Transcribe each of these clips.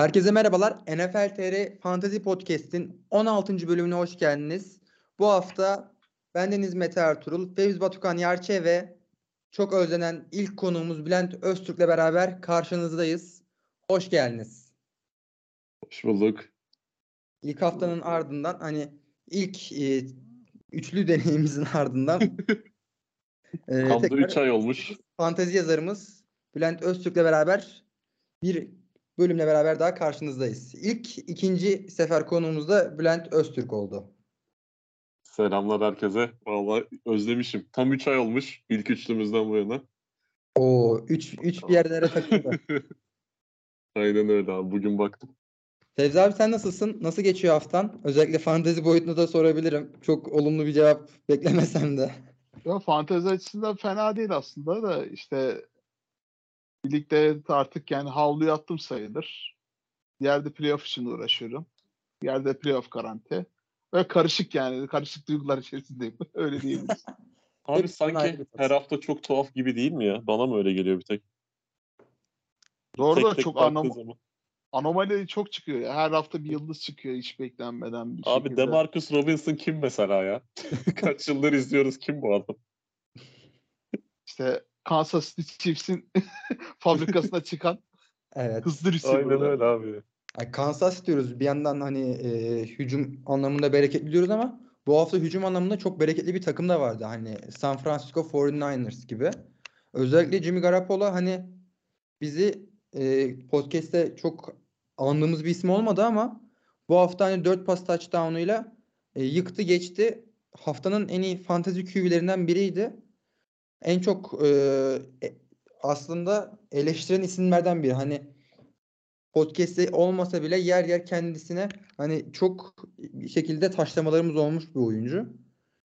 Herkese merhabalar. NFL TR Fantasy Podcast'in 16. bölümüne hoş geldiniz. Bu hafta bendeniz Mete Ertuğrul, Fevzi Batukan Yarçe ve çok özlenen ilk konuğumuz Bülent Öztürk'le beraber karşınızdayız. Hoş geldiniz. Hoş bulduk. İlk haftanın ardından hani ilk e, üçlü deneyimizin ardından e, da 3 ay olmuş. Fantezi yazarımız Bülent Öztürk'le beraber bir bölümle beraber daha karşınızdayız. İlk ikinci sefer konuğumuz da Bülent Öztürk oldu. Selamlar herkese. Vallahi özlemişim. Tam 3 ay olmuş ilk üçlümüzden bu yana. Oo 3 3 bir yerlere takıldı. Aynen öyle abi. Bugün baktım. Fevzi abi sen nasılsın? Nasıl geçiyor haftan? Özellikle fantezi boyutunu da sorabilirim. Çok olumlu bir cevap beklemesem de. Ya fantezi açısından fena değil aslında da işte birlikte artık yani havluyu attım sayılır. Yerde playoff için uğraşıyorum. Yerde playoff garanti. Ve karışık yani. Karışık duygular içerisindeyim. öyle diyebiliriz. Abi sanki her hafta çok tuhaf gibi değil mi ya? Bana mı öyle geliyor bir tek? Doğru da çok anom anomali çok çıkıyor ya. Her hafta bir yıldız çıkıyor hiç beklenmeden bir Abi şekilde. Demarcus Robinson kim mesela ya? Kaç yıldır izliyoruz kim bu adam? İşte Kansas City Chiefs'in fabrikasına çıkan evet. hızlı receiver. Aynen öyle abi. Yani Kansas diyoruz bir yandan hani e, hücum anlamında bereketli diyoruz ama bu hafta hücum anlamında çok bereketli bir takım da vardı. Hani San Francisco 49ers gibi. Özellikle Jimmy Garoppolo hani bizi e, podcast'te çok andığımız bir isim olmadı ama bu hafta hani 4 pas touchdown'uyla e, yıktı geçti. Haftanın en iyi fantasy QB'lerinden biriydi. En çok e, e, aslında eleştiren isimlerden biri. Hani podcast'te olmasa bile yer yer kendisine hani çok şekilde taşlamalarımız olmuş bir oyuncu.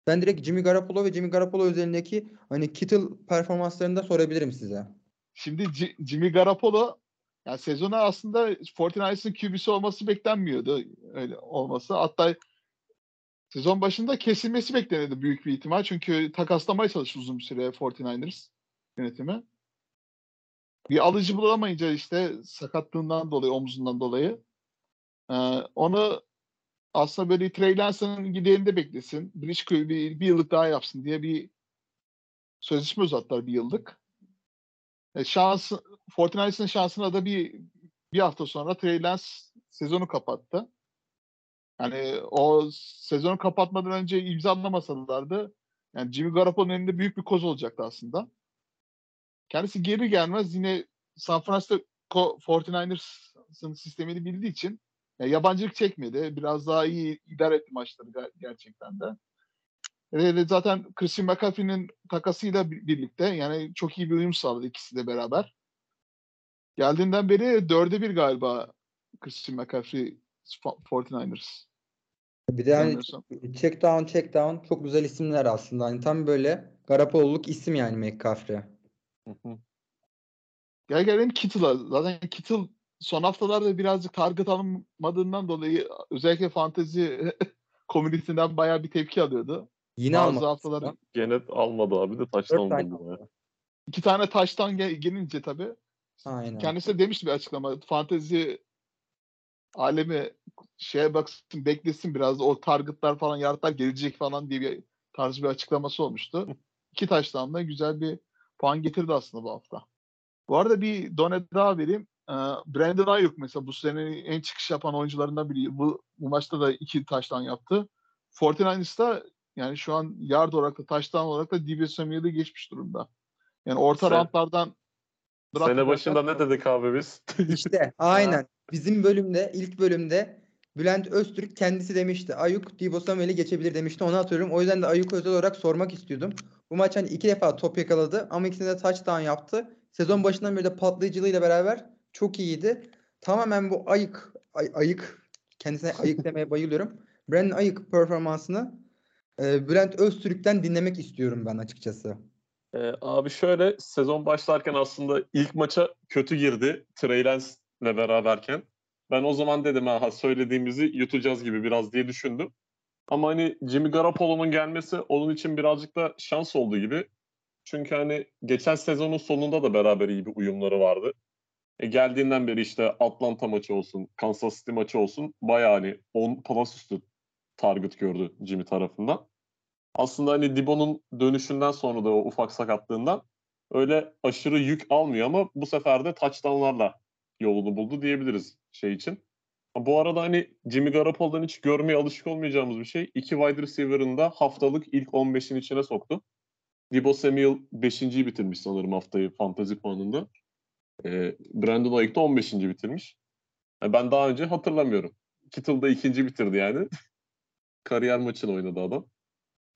Ben direkt Jimmy Garoppolo ve Jimmy Garoppolo üzerindeki hani Kittle performanslarını da sorabilirim size. Şimdi G- Jimmy Garoppolo yani sezona aslında 49ers'ın QB'si olması beklenmiyordu öyle olması. Hatta sezon başında kesilmesi beklenirdi büyük bir ihtimal. Çünkü takaslamaya çalıştı uzun bir süre 49ers yönetimi. Bir alıcı bulamayınca işte sakatlığından dolayı, omzundan dolayı e, onu aslında böyle Trey Lance'ın gideğinde beklesin. Bridge bir, bir yıllık daha yapsın diye bir sözleşme uzattılar bir yıllık. E, şans, 49ers'ın şansına da bir bir hafta sonra Trey Lance sezonu kapattı. Yani o sezonu kapatmadan önce imzalamasalardı yani Jimmy Garoppolo'nun elinde büyük bir koz olacaktı aslında. Kendisi geri gelmez yine San Francisco 49ers'ın sistemini bildiği için yani yabancılık çekmedi. Biraz daha iyi idare etti maçları gerçekten de. Ve zaten Christian McCaffrey'nin takasıyla birlikte yani çok iyi bir uyum sağladı ikisi de beraber. Geldiğinden beri dörde bir galiba Christian McCaffrey 49ers. Bir de hani check down check down çok güzel isimler aslında. Hani tam böyle Garapololuk isim yani McCaffrey. Gel gelelim Kittle'a. Zaten Kittle son haftalarda birazcık target alınmadığından dolayı özellikle fantezi komünitesinden bayağı bir tepki alıyordu. Yine Bazı almadı. haftalar Gene almadı abi de taştan buldu. İki tane taştan gel- gelince tabii. Aynen. Kendisi de demişti bir açıklama. Fantezi alemi şeye baksın beklesin biraz o targetlar falan yaratlar gelecek falan diye bir tarz bir açıklaması olmuştu. İki taştan da güzel bir puan getirdi aslında bu hafta. Bu arada bir done daha vereyim. Ee, Brandon Ayuk mesela bu sene en çıkış yapan oyuncularından biri. Bu, bu maçta da iki taştan yaptı. 49ers'ta yani şu an yard olarak da taştan olarak da Samuel'ı geçmiş durumda. Yani orta Sen, rantlardan Sene başında ne dedik abi biz? İşte aynen. Bizim bölümde ilk bölümde Bülent Öztürk kendisi demişti. Ayuk Divo Samuel'i geçebilir demişti. Onu hatırlıyorum. O yüzden de Ayuk özel olarak sormak istiyordum. Bu maç hani iki defa top yakaladı ama ikisinde de touchdown yaptı. Sezon başından beri de patlayıcılığıyla beraber çok iyiydi. Tamamen bu ayık, ay, ayık kendisine ayık demeye bayılıyorum. Brandon Ayık performansını e, Bülent Öztürk'ten dinlemek istiyorum ben açıkçası. Ee, abi şöyle sezon başlarken aslında ilk maça kötü girdi Trey Lance'le beraberken. Ben o zaman dedim ha söylediğimizi yutacağız gibi biraz diye düşündüm. Ama hani Jimmy Garoppolo'nun gelmesi onun için birazcık da şans oldu gibi. Çünkü hani geçen sezonun sonunda da beraber iyi bir uyumları vardı. E, geldiğinden beri işte Atlanta maçı olsun, Kansas City maçı olsun bayağı hani 10 plus üstü target gördü Jimmy tarafından. Aslında hani Dibo'nun dönüşünden sonra da o ufak sakatlığından öyle aşırı yük almıyor ama bu sefer de touchdownlarla yolunu buldu diyebiliriz şey için. Bu arada hani Jimmy Garoppolo'dan hiç görmeye alışık olmayacağımız bir şey. İki wide receiver'ın da haftalık ilk 15'in içine soktu. Debo Samuel 5. bitirmiş sanırım haftayı fantazi puanında. Ee, Brandon Ayuk da 15. bitirmiş. Yani ben daha önce hatırlamıyorum. Kittle da ikinci bitirdi yani. Kariyer maçını oynadı adam.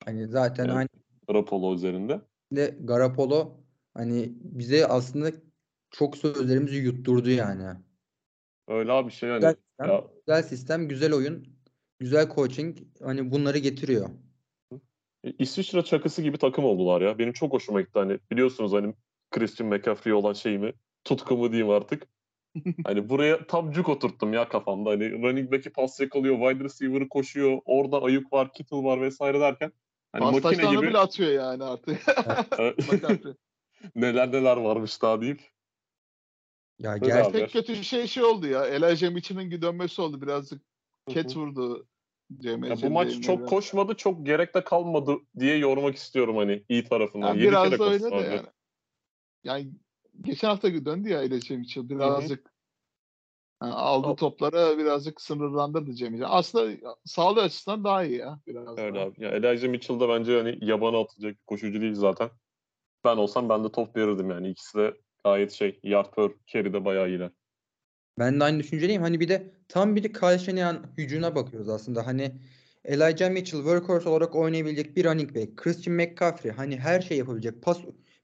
Hani zaten Evet. aynı Garoppolo üzerinde. de Garapolo hani bize aslında çok sözlerimizi yutturdu yani. Öyle abi şey hani Güzel sistem, ya, güzel sistem, güzel oyun, güzel coaching hani bunları getiriyor. E, İsviçre çakısı gibi takım oldular ya. Benim çok hoşuma gitti. Hani biliyorsunuz hani Christian McCaffrey olan şeyimi, tutkumu diyeyim artık. hani buraya tam cuk oturttum ya kafamda. Hani running back'i pas yakalıyor, wide receiver'ı koşuyor, orada Ayuk var, Kittle var vesaire derken. Hani Pas makine gibi bile atıyor yani artık. neler neler varmış daha deyip. Ya gerçek. Tek kötü şey şey oldu ya. Elijah Mitchell'ın dönmesi oldu. Birazcık ket vurdu. Ya bu maç çok biraz. koşmadı, çok gerek de kalmadı diye yormak istiyorum hani iyi tarafından. Yani Yedi biraz kere da öyle de yani. Yani geçen hafta döndü ya Elijah Mitchell. Birazcık yani aldığı Al- toplara birazcık sınırlandırdı Cem Ecevit. Aslında sağlığı açısından daha iyi ya. Biraz Öyle daha. abi. Ya Elijah Mitchell da bence hani yabana atılacak bir koşucu değil zaten. Ben olsam ben de top verirdim yani. İkisi de gayet şey yard per carry de bayağı iyiler. Ben de aynı düşünceliyim. Hani bir de tam bir Kyle Shanahan hücumuna bakıyoruz aslında. Hani Elijah Mitchell workhorse olarak oynayabilecek bir running back. Christian McCaffrey hani her şey yapabilecek. Pas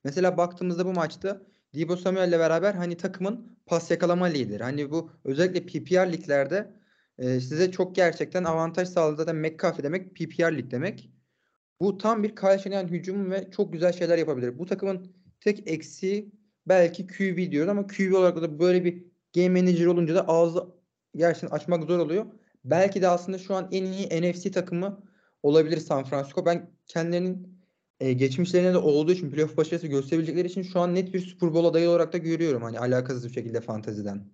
mesela baktığımızda bu maçta Deebo Samuel'le beraber hani takımın pas yakalama lideri. Hani bu özellikle PPR liglerde e, size çok gerçekten avantaj sağladı. Zaten McCaffrey demek PPR lig demek. Bu tam bir Kyle hücumu ve çok güzel şeyler yapabilir. Bu takımın tek eksiği belki QB diyoruz ama QB olarak da böyle bir game manager olunca da ağzı gerçekten açmak zor oluyor. Belki de aslında şu an en iyi NFC takımı olabilir San Francisco. Ben kendilerinin e, geçmişlerine de olduğu için playoff başarısı gösterebilecekleri için şu an net bir Super Bowl adayı olarak da görüyorum. Hani alakasız bir şekilde fanteziden.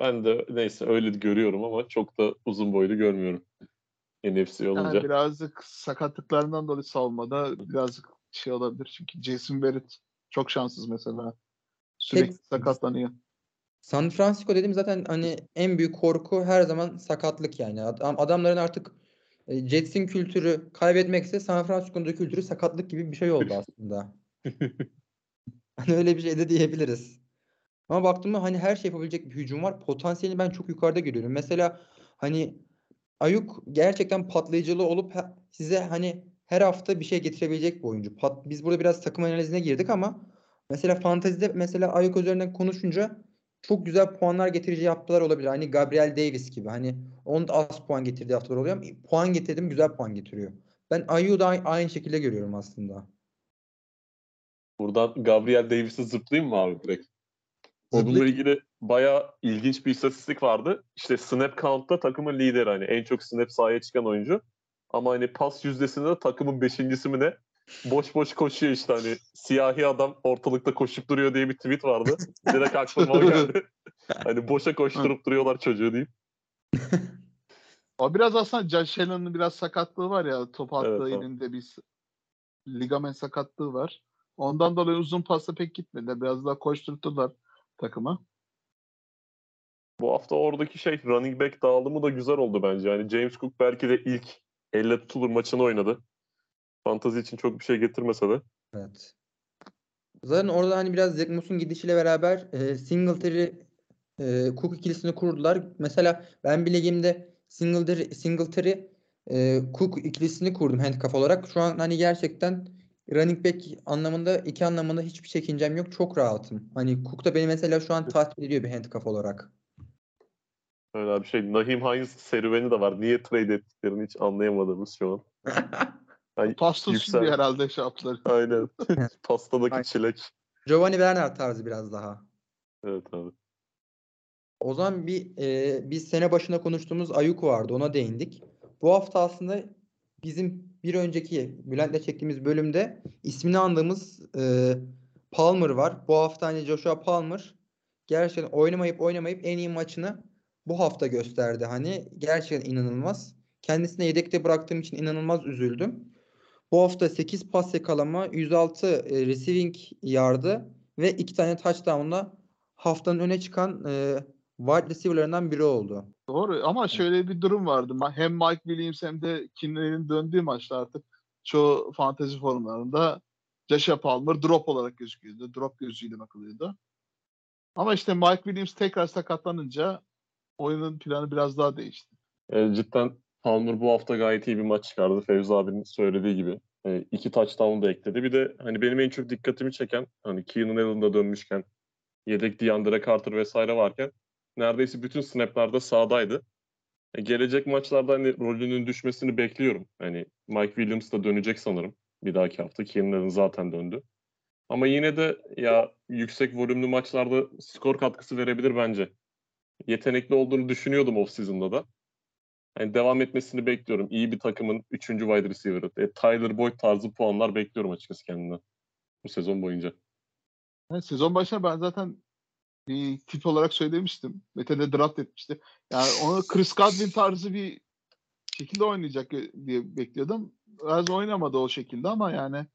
Ben de neyse öyle görüyorum ama çok da uzun boylu görmüyorum. NFC olunca. Yani birazcık sakatlıklarından dolayı savunmada birazcık şey olabilir. Çünkü Jason Barrett çok şanssız mesela. Sürekli Tek- sakatlanıyor. San Francisco dedim zaten hani en büyük korku her zaman sakatlık yani. Adam, adamların artık Jets'in kültürü kaybetmekse San Francisco'nun kültürü sakatlık gibi bir şey oldu aslında. Hani öyle bir şey de diyebiliriz. Ama baktığımda hani her şey yapabilecek bir hücum var. Potansiyelini ben çok yukarıda görüyorum. Mesela hani Ayuk gerçekten patlayıcılığı olup size hani her hafta bir şey getirebilecek bir oyuncu. Pat, biz burada biraz takım analizine girdik ama mesela fantezide mesela Ayuk üzerinden konuşunca çok güzel puanlar getireceği haftalar olabilir. Hani Gabriel Davis gibi. Hani onun da az puan getirdiği haftalar oluyor ama puan getirdim güzel puan getiriyor. Ben Ayuk'u da ay- aynı şekilde görüyorum aslında. Buradan Gabriel Davis'i zıplayayım mı abi direkt? Onunla ilgili bayağı ilginç bir istatistik vardı. İşte snap count'ta takımın lideri hani en çok snap sahaya çıkan oyuncu. Ama hani pas yüzdesinde de takımın beşincisi mi ne? Boş boş koşuyor işte hani siyahi adam ortalıkta koşup duruyor diye bir tweet vardı. Direkt aklıma o geldi. hani boşa koşturup duruyorlar çocuğu deyip. O biraz aslında Josh Allen'ın biraz sakatlığı var ya top attığı Evet, elinde bir ligamen sakatlığı var. Ondan dolayı uzun pasta pek gitmedi. Biraz daha koşturttular takımı. Bu hafta oradaki şey running back dağılımı da güzel oldu bence. Yani James Cook belki de ilk elle tutulur maçını oynadı. Fantazi için çok bir şey getirmese de. Evet. Zaten orada hani biraz Zach Moss'un gidişiyle beraber e, Singletary e, Cook ikilisini kurdular. Mesela ben bir ligimde Singletary, Singletary e, Cook ikilisini kurdum handcuff olarak. Şu an hani gerçekten running back anlamında iki anlamında hiçbir çekincem yok. Çok rahatım. Hani Cook da beni mesela şu an tatmin ediyor bir handcuff olarak. Öyle bir şey. Nahim Hines serüveni de var. Niye trade ettiklerini hiç anlayamadığımız şu an. Yani Pas tutsun yüksel- diye herhalde şey yaptılar. Aynen. Pastadaki Aynen. çilek. Giovanni Bernard tarzı biraz daha. Evet abi. O zaman bir e, biz sene başında konuştuğumuz Ayuk vardı. Ona değindik. Bu hafta aslında bizim bir önceki Bülent'le çektiğimiz bölümde ismini andığımız e, Palmer var. Bu hafta hani Joshua Palmer gerçekten oynamayıp oynamayıp en iyi maçını bu hafta gösterdi. Hani gerçekten inanılmaz. Kendisine yedekte bıraktığım için inanılmaz üzüldüm. Bu hafta 8 pas yakalama, 106 e, receiving yardı ve 2 tane touchdown'la haftanın öne çıkan e, wide receiver'larından biri oldu. Doğru ama şöyle bir durum vardı. Hem Mike Williams hem de Kinley'in döndüğü maçta artık çoğu fantezi forumlarında Joshua Palmer drop olarak gözüküyordu. Drop gözüyle bakılıyordu. Ama işte Mike Williams tekrar sakatlanınca oyunun planı biraz daha değişti. E, cidden Palmer bu hafta gayet iyi bir maç çıkardı. Fevzi abinin söylediği gibi. E, iki touchdown da ekledi. Bir de hani benim en çok dikkatimi çeken hani Keenan Allen'da dönmüşken yedek DeAndre Carter vesaire varken neredeyse bütün snaplarda sahadaydı. E, gelecek maçlarda hani rolünün düşmesini bekliyorum. Hani Mike Williams da dönecek sanırım bir dahaki hafta. Keenan Allen zaten döndü. Ama yine de ya yüksek volümlü maçlarda skor katkısı verebilir bence. Yetenekli olduğunu düşünüyordum off-season'da da. Yani devam etmesini bekliyorum. İyi bir takımın 3. wide receiver'ı. E, Tyler Boyd tarzı puanlar bekliyorum açıkçası kendinden. Bu sezon boyunca. Yani sezon başına ben zaten bir tip olarak söylemiştim. Mete de draft etmişti. Yani onu Chris Godwin tarzı bir şekilde oynayacak diye bekliyordum. Biraz oynamadı o şekilde ama yani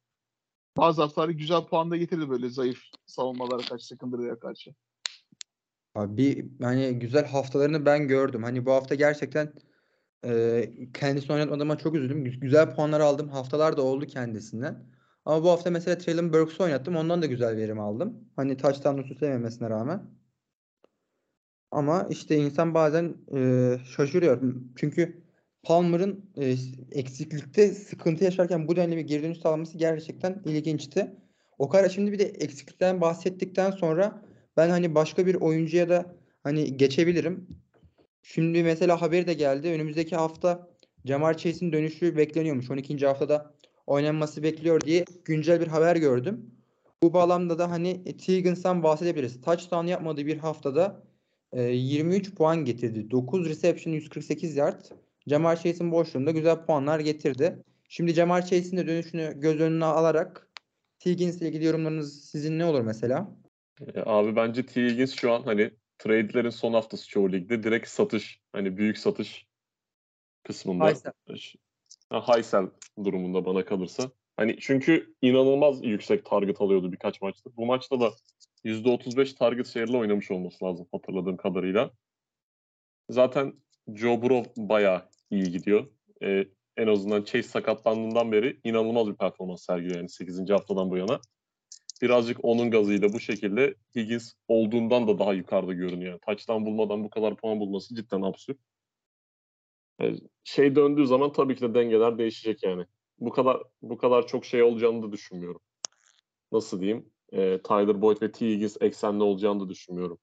bazı haftaları güzel puan da getirdi böyle zayıf savunmalara karşı, secondary'e karşı. Abi hani güzel haftalarını ben gördüm. Hani bu hafta gerçekten e, kendisini oynatmadığıma çok üzüldüm. Gü- Güzel puanlar aldım. Haftalar da oldu kendisinden. Ama bu hafta mesela Traylon Burks'u oynattım. Ondan da güzel verim aldım. Hani touchdown'u süslememesine rağmen. Ama işte insan bazen e, şaşırıyor. Çünkü Palmer'ın e, eksiklikte sıkıntı yaşarken bu denli bir geri dönüş sağlaması gerçekten ilginçti. O kadar şimdi bir de eksiklikten bahsettikten sonra ben hani başka bir oyuncuya da hani geçebilirim. Şimdi mesela haberi de geldi. Önümüzdeki hafta Jamar Chase'in dönüşü bekleniyormuş. 12. haftada oynanması bekliyor diye güncel bir haber gördüm. Bu bağlamda da hani e, T. Higgins'ten bahsedebiliriz. Touchdown yapmadığı bir haftada e, 23 puan getirdi. 9 reception 148 yard. Jamar Chase'in boşluğunda güzel puanlar getirdi. Şimdi Jamar Chase'in de dönüşünü göz önüne alarak T. İle ilgili yorumlarınız sizin ne olur mesela? E, abi bence T. Şu an hani trade'lerin son haftası çoğu ligde direkt satış hani büyük satış kısmında. High sell. Ha, high sell durumunda bana kalırsa. Hani çünkü inanılmaz yüksek target alıyordu birkaç maçta. Bu maçta da %35 target share'la oynamış olması lazım hatırladığım kadarıyla. Zaten Joe Burrow bayağı iyi gidiyor. Ee, en azından Chase sakatlandığından beri inanılmaz bir performans sergiliyor yani 8. haftadan bu yana. Birazcık onun gazıyla bu şekilde Higgins olduğundan da daha yukarıda görünüyor. Touchdown bulmadan bu kadar puan bulması cidden absürt. Ee, şey döndüğü zaman tabii ki de dengeler değişecek yani. Bu kadar bu kadar çok şey olacağını da düşünmüyorum. Nasıl diyeyim? Ee, Tyler Boyd ve T. Higgins eksenli olacağını da düşünmüyorum.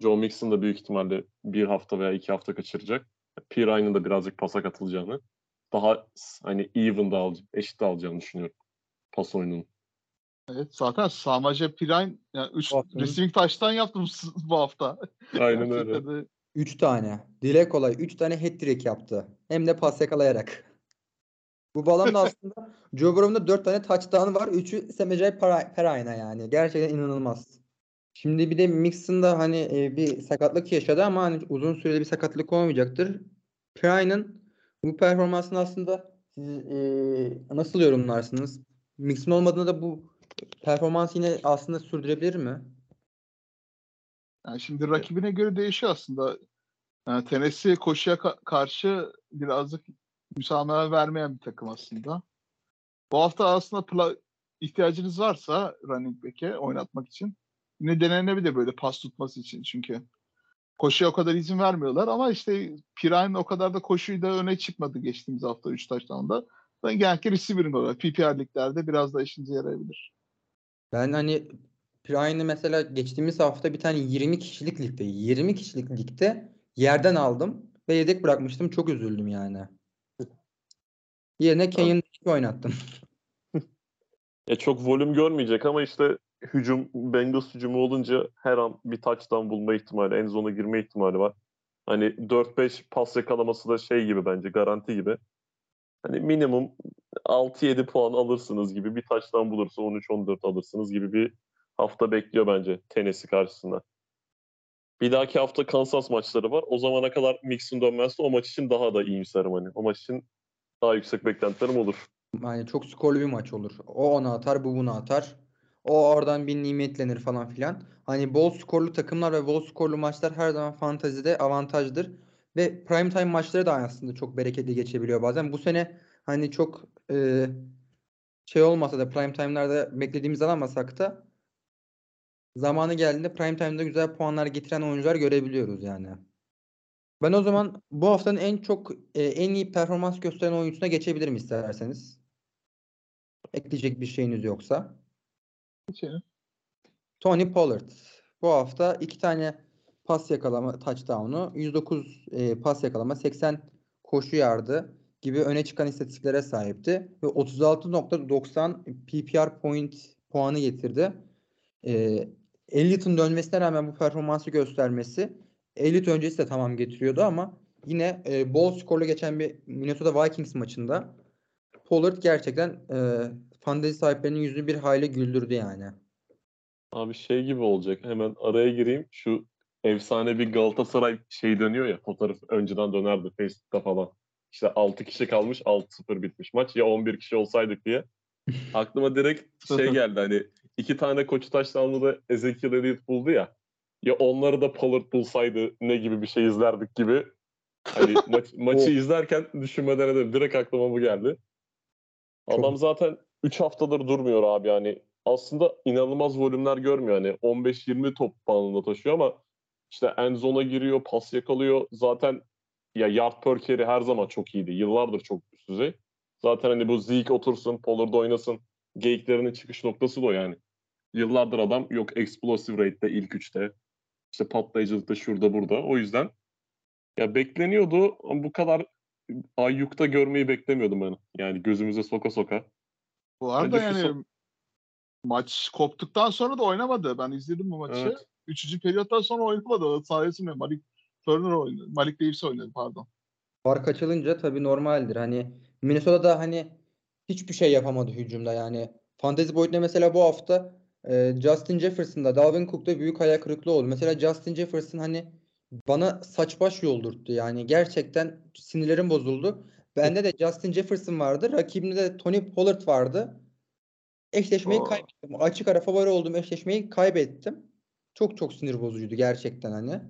Joe Mixon da büyük ihtimalle bir hafta veya iki hafta kaçıracak. Pirine'ın da birazcık pasa katılacağını, daha hani even da alacağını, eşit de alacağını düşünüyorum pas oyununun. Evet zaten Samaje Pirine yani 3 Bu haftanın- receiving taştan yaptım bu hafta. Aynen öyle. Gerçekten de 3 tane. Dile kolay 3 tane hat-trick yaptı. Hem de pas yakalayarak. Bu bağlamda aslında Joe Burrow'un da 4 tane touchdown var. 3'ü Semejay Perayna yani. Gerçekten inanılmaz. Şimdi bir de Mixon da hani e, bir sakatlık yaşadı ama hani uzun süreli bir sakatlık olmayacaktır. Pirayna'nın bu performansını aslında siz e, nasıl yorumlarsınız? Mixon olmadığında da bu performans yine aslında sürdürebilir mi? Yani şimdi rakibine göre değişiyor aslında. Yani Tennessee koşuya ka- karşı birazcık müsamaha vermeyen bir takım aslında. Bu hafta aslında pla- ihtiyacınız varsa running back'e oynatmak için yine denenebilir böyle pas tutması için çünkü koşuya o kadar izin vermiyorlar ama işte Pirine o kadar da koşuyu da öne çıkmadı geçtiğimiz hafta 3 taştan Ben genellikle receiver'ın olarak PPR liglerde biraz da işinize yarayabilir. Ben hani Prine'ı mesela geçtiğimiz hafta bir tane 20 kişilik ligde 20 kişilik ligde yerden aldım ve yedek bırakmıştım. Çok üzüldüm yani. Yerine Kenyon oynattım. Ya çok volüm görmeyecek ama işte hücum Bengals hücumu olunca her an bir touchdown bulma ihtimali, en zona girme ihtimali var. Hani 4-5 pas yakalaması da şey gibi bence garanti gibi. Hani minimum 6-7 puan alırsınız gibi bir touchdown bulursa 13-14 alırsınız gibi bir hafta bekliyor bence Tennessee karşısında. Bir dahaki hafta Kansas maçları var. O zamana kadar Mixon dönmezse o maç için daha da iyimserim hani. O maç için daha yüksek beklentilerim olur. Yani çok skorlu bir maç olur. O onu atar, bu bunu atar. O oradan bir nimetlenir falan filan. Hani bol skorlu takımlar ve bol skorlu maçlar her zaman fantazide avantajdır. Ve prime time maçları da aslında çok bereketli geçebiliyor bazen. Bu sene hani çok e, şey olmasa da prime time'larda beklediğimiz alamasak da zamanı geldiğinde prime time'da güzel puanlar getiren oyuncular görebiliyoruz yani. Ben o zaman bu haftanın en çok e, en iyi performans gösteren oyuncusuna geçebilirim isterseniz. Ekleyecek bir şeyiniz yoksa. Geçelim. Tony Pollard. Bu hafta iki tane pas yakalama touchdown'u, 109 e, pas yakalama, 80 koşu yardı gibi öne çıkan istatistiklere sahipti ve 36.90 PPR point puanı getirdi. E, Elliott'un dönmesine rağmen bu performansı göstermesi Elliott öncesi de tamam getiriyordu ama yine e, bol skorlu geçen bir Minnesota Vikings maçında Pollard gerçekten e, fantezi sahiplerinin yüzünü bir hayli güldürdü yani. Abi şey gibi olacak. Hemen araya gireyim. Şu efsane bir Galatasaray şey dönüyor ya. Fotoğraf önceden dönerdi Facebook'ta falan. İşte 6 kişi kalmış 6-0 bitmiş maç. Ya 11 kişi olsaydık diye. Aklıma direkt şey geldi hani iki tane koçu taşlandı da Ezekiel Elliott buldu ya. Ya onları da Pollard bulsaydı ne gibi bir şey izlerdik gibi. Hani maç, maçı izlerken düşünmeden edelim. Direkt aklıma bu geldi. Adam zaten 3 haftadır durmuyor abi yani. Aslında inanılmaz volümler görmüyor. Hani 15-20 top bandında taşıyor ama işte end zone'a giriyor, pas yakalıyor. Zaten ya yard per carry her zaman çok iyiydi. Yıllardır çok üst düzey. Zaten hani bu Zeke otursun, Pollard oynasın. Geyiklerinin çıkış noktası da o yani. Yıllardır adam yok explosive rate'de ilk üçte. İşte patlayıcılıkta şurada burada. O yüzden ya bekleniyordu ama bu kadar Ayyuk'ta görmeyi beklemiyordum ben. Yani gözümüze soka soka. Bu arada Bence yani son- maç koptuktan sonra da oynamadı. Ben izledim bu maçı. Evet. Üçüncü periyottan sonra oynamadı. Sayesinde Malik Turner oynadı. Malik Davis oynadı pardon. Fark açılınca tabii normaldir. Hani Minnesota'da hani hiçbir şey yapamadı hücumda yani. Fantezi boyutunda mesela bu hafta e, Justin Jefferson'da, Dalvin Cook'ta büyük hayal kırıklığı oldu. Mesela Justin Jefferson hani bana saç baş yoldurttu. Yani gerçekten sinirlerim bozuldu. Bende de Justin Jefferson vardı. Rakibimde de Tony Pollard vardı. Eşleşmeyi Oo. kaybettim. Açık ara favori olduğum eşleşmeyi kaybettim. Çok çok sinir bozucuydu gerçekten hani.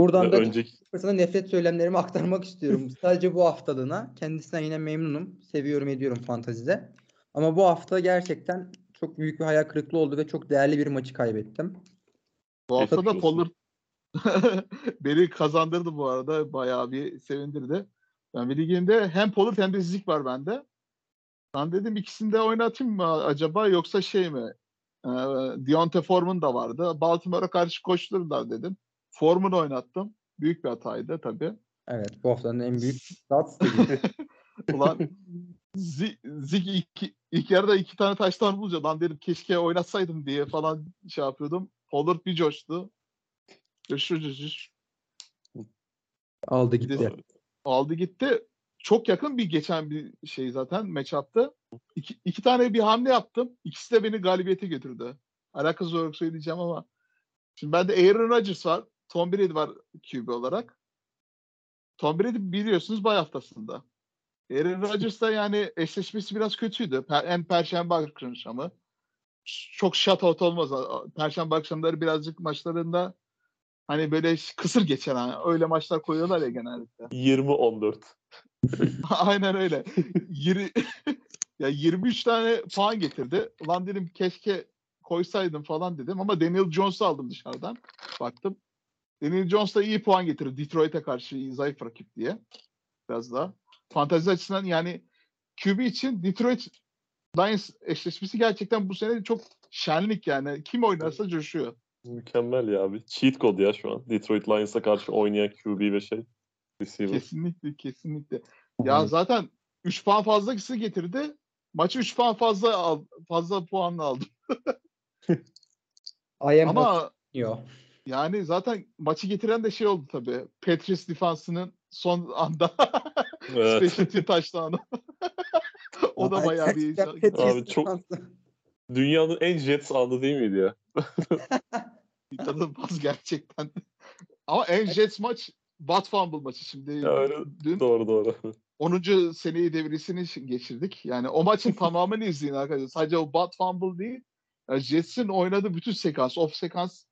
Buradan da önceki Sana nefret söylemlerimi aktarmak istiyorum. Sadece bu haftalığına. Kendisinden yine memnunum. Seviyorum ediyorum fantazide. Ama bu hafta gerçekten çok büyük bir hayal kırıklığı oldu ve çok değerli bir maçı kaybettim. Bu hafta da. Pollard beni kazandırdı bu arada. Bayağı bir sevindirdi. Ben bir liginde hem Pollard hem de Zik var bende. Ben dedim ikisini de oynatayım mı acaba yoksa şey mi? Ee, Deontay Foreman da vardı. Baltimore'a karşı koştururlar dedim. Foreman'ı oynattım. Büyük bir hataydı tabii. Evet bu haftanın en büyük stats. Ulan Zik, iki, ilk yarıda iki tane taştan bulunca lan dedim keşke oynatsaydım diye falan şey yapıyordum. Pollard bir coştu. Coşur coşur. Aldı gitti. aldı gitti. Çok yakın bir geçen bir şey zaten matchup'ta. İki, iki tane bir hamle yaptım. İkisi de beni galibiyete götürdü. Alakası olarak söyleyeceğim ama. Şimdi bende Aaron Rodgers var. Tom Brady var QB olarak. Tom Brady biliyorsunuz bay haftasında. Aaron Rodgers da yani eşleşmesi biraz kötüydü. Per, en perşembe akşamı. Çok shutout olmaz. Perşembe akşamları birazcık maçlarında hani böyle kısır geçen hani öyle maçlar koyuyorlar ya genellikle. 20-14. Aynen öyle. Yiri, ya 23 tane puan getirdi. Ulan dedim keşke koysaydım falan dedim ama Daniel Jones'u aldım dışarıdan. Baktım. Daniel Jones da iyi puan getirdi. Detroit'e karşı zayıf rakip diye. Biraz daha. Fantezi açısından yani QB için Detroit Lions eşleşmesi gerçekten bu sene çok şenlik yani. Kim oynarsa coşuyor. Mükemmel ya abi. Cheat code ya şu an. Detroit Lions'a karşı oynayan QB ve şey. Receiver. Kesinlikle kesinlikle. Ya zaten 3 puan fazla kişi getirdi. Maçı 3 puan fazla al, fazla puanla aldı. Ama yani zaten maçı getiren de şey oldu tabii. Patriots defansının son anda Evet. special team touchdown'u. o da bayağı bir Abi çok-. Dünyanın en Jets anı değil miydi ya? İnanılmaz gerçekten. Ama en Jets maç Bat Fumble maçı şimdi. Ya öyle- Dün Doğru doğru. 10. seneyi devresini geçirdik. Yani o maçın tamamını izleyin arkadaşlar. Sadece o Bat Fumble değil. Yani Jets'in oynadığı bütün sekans, off sekans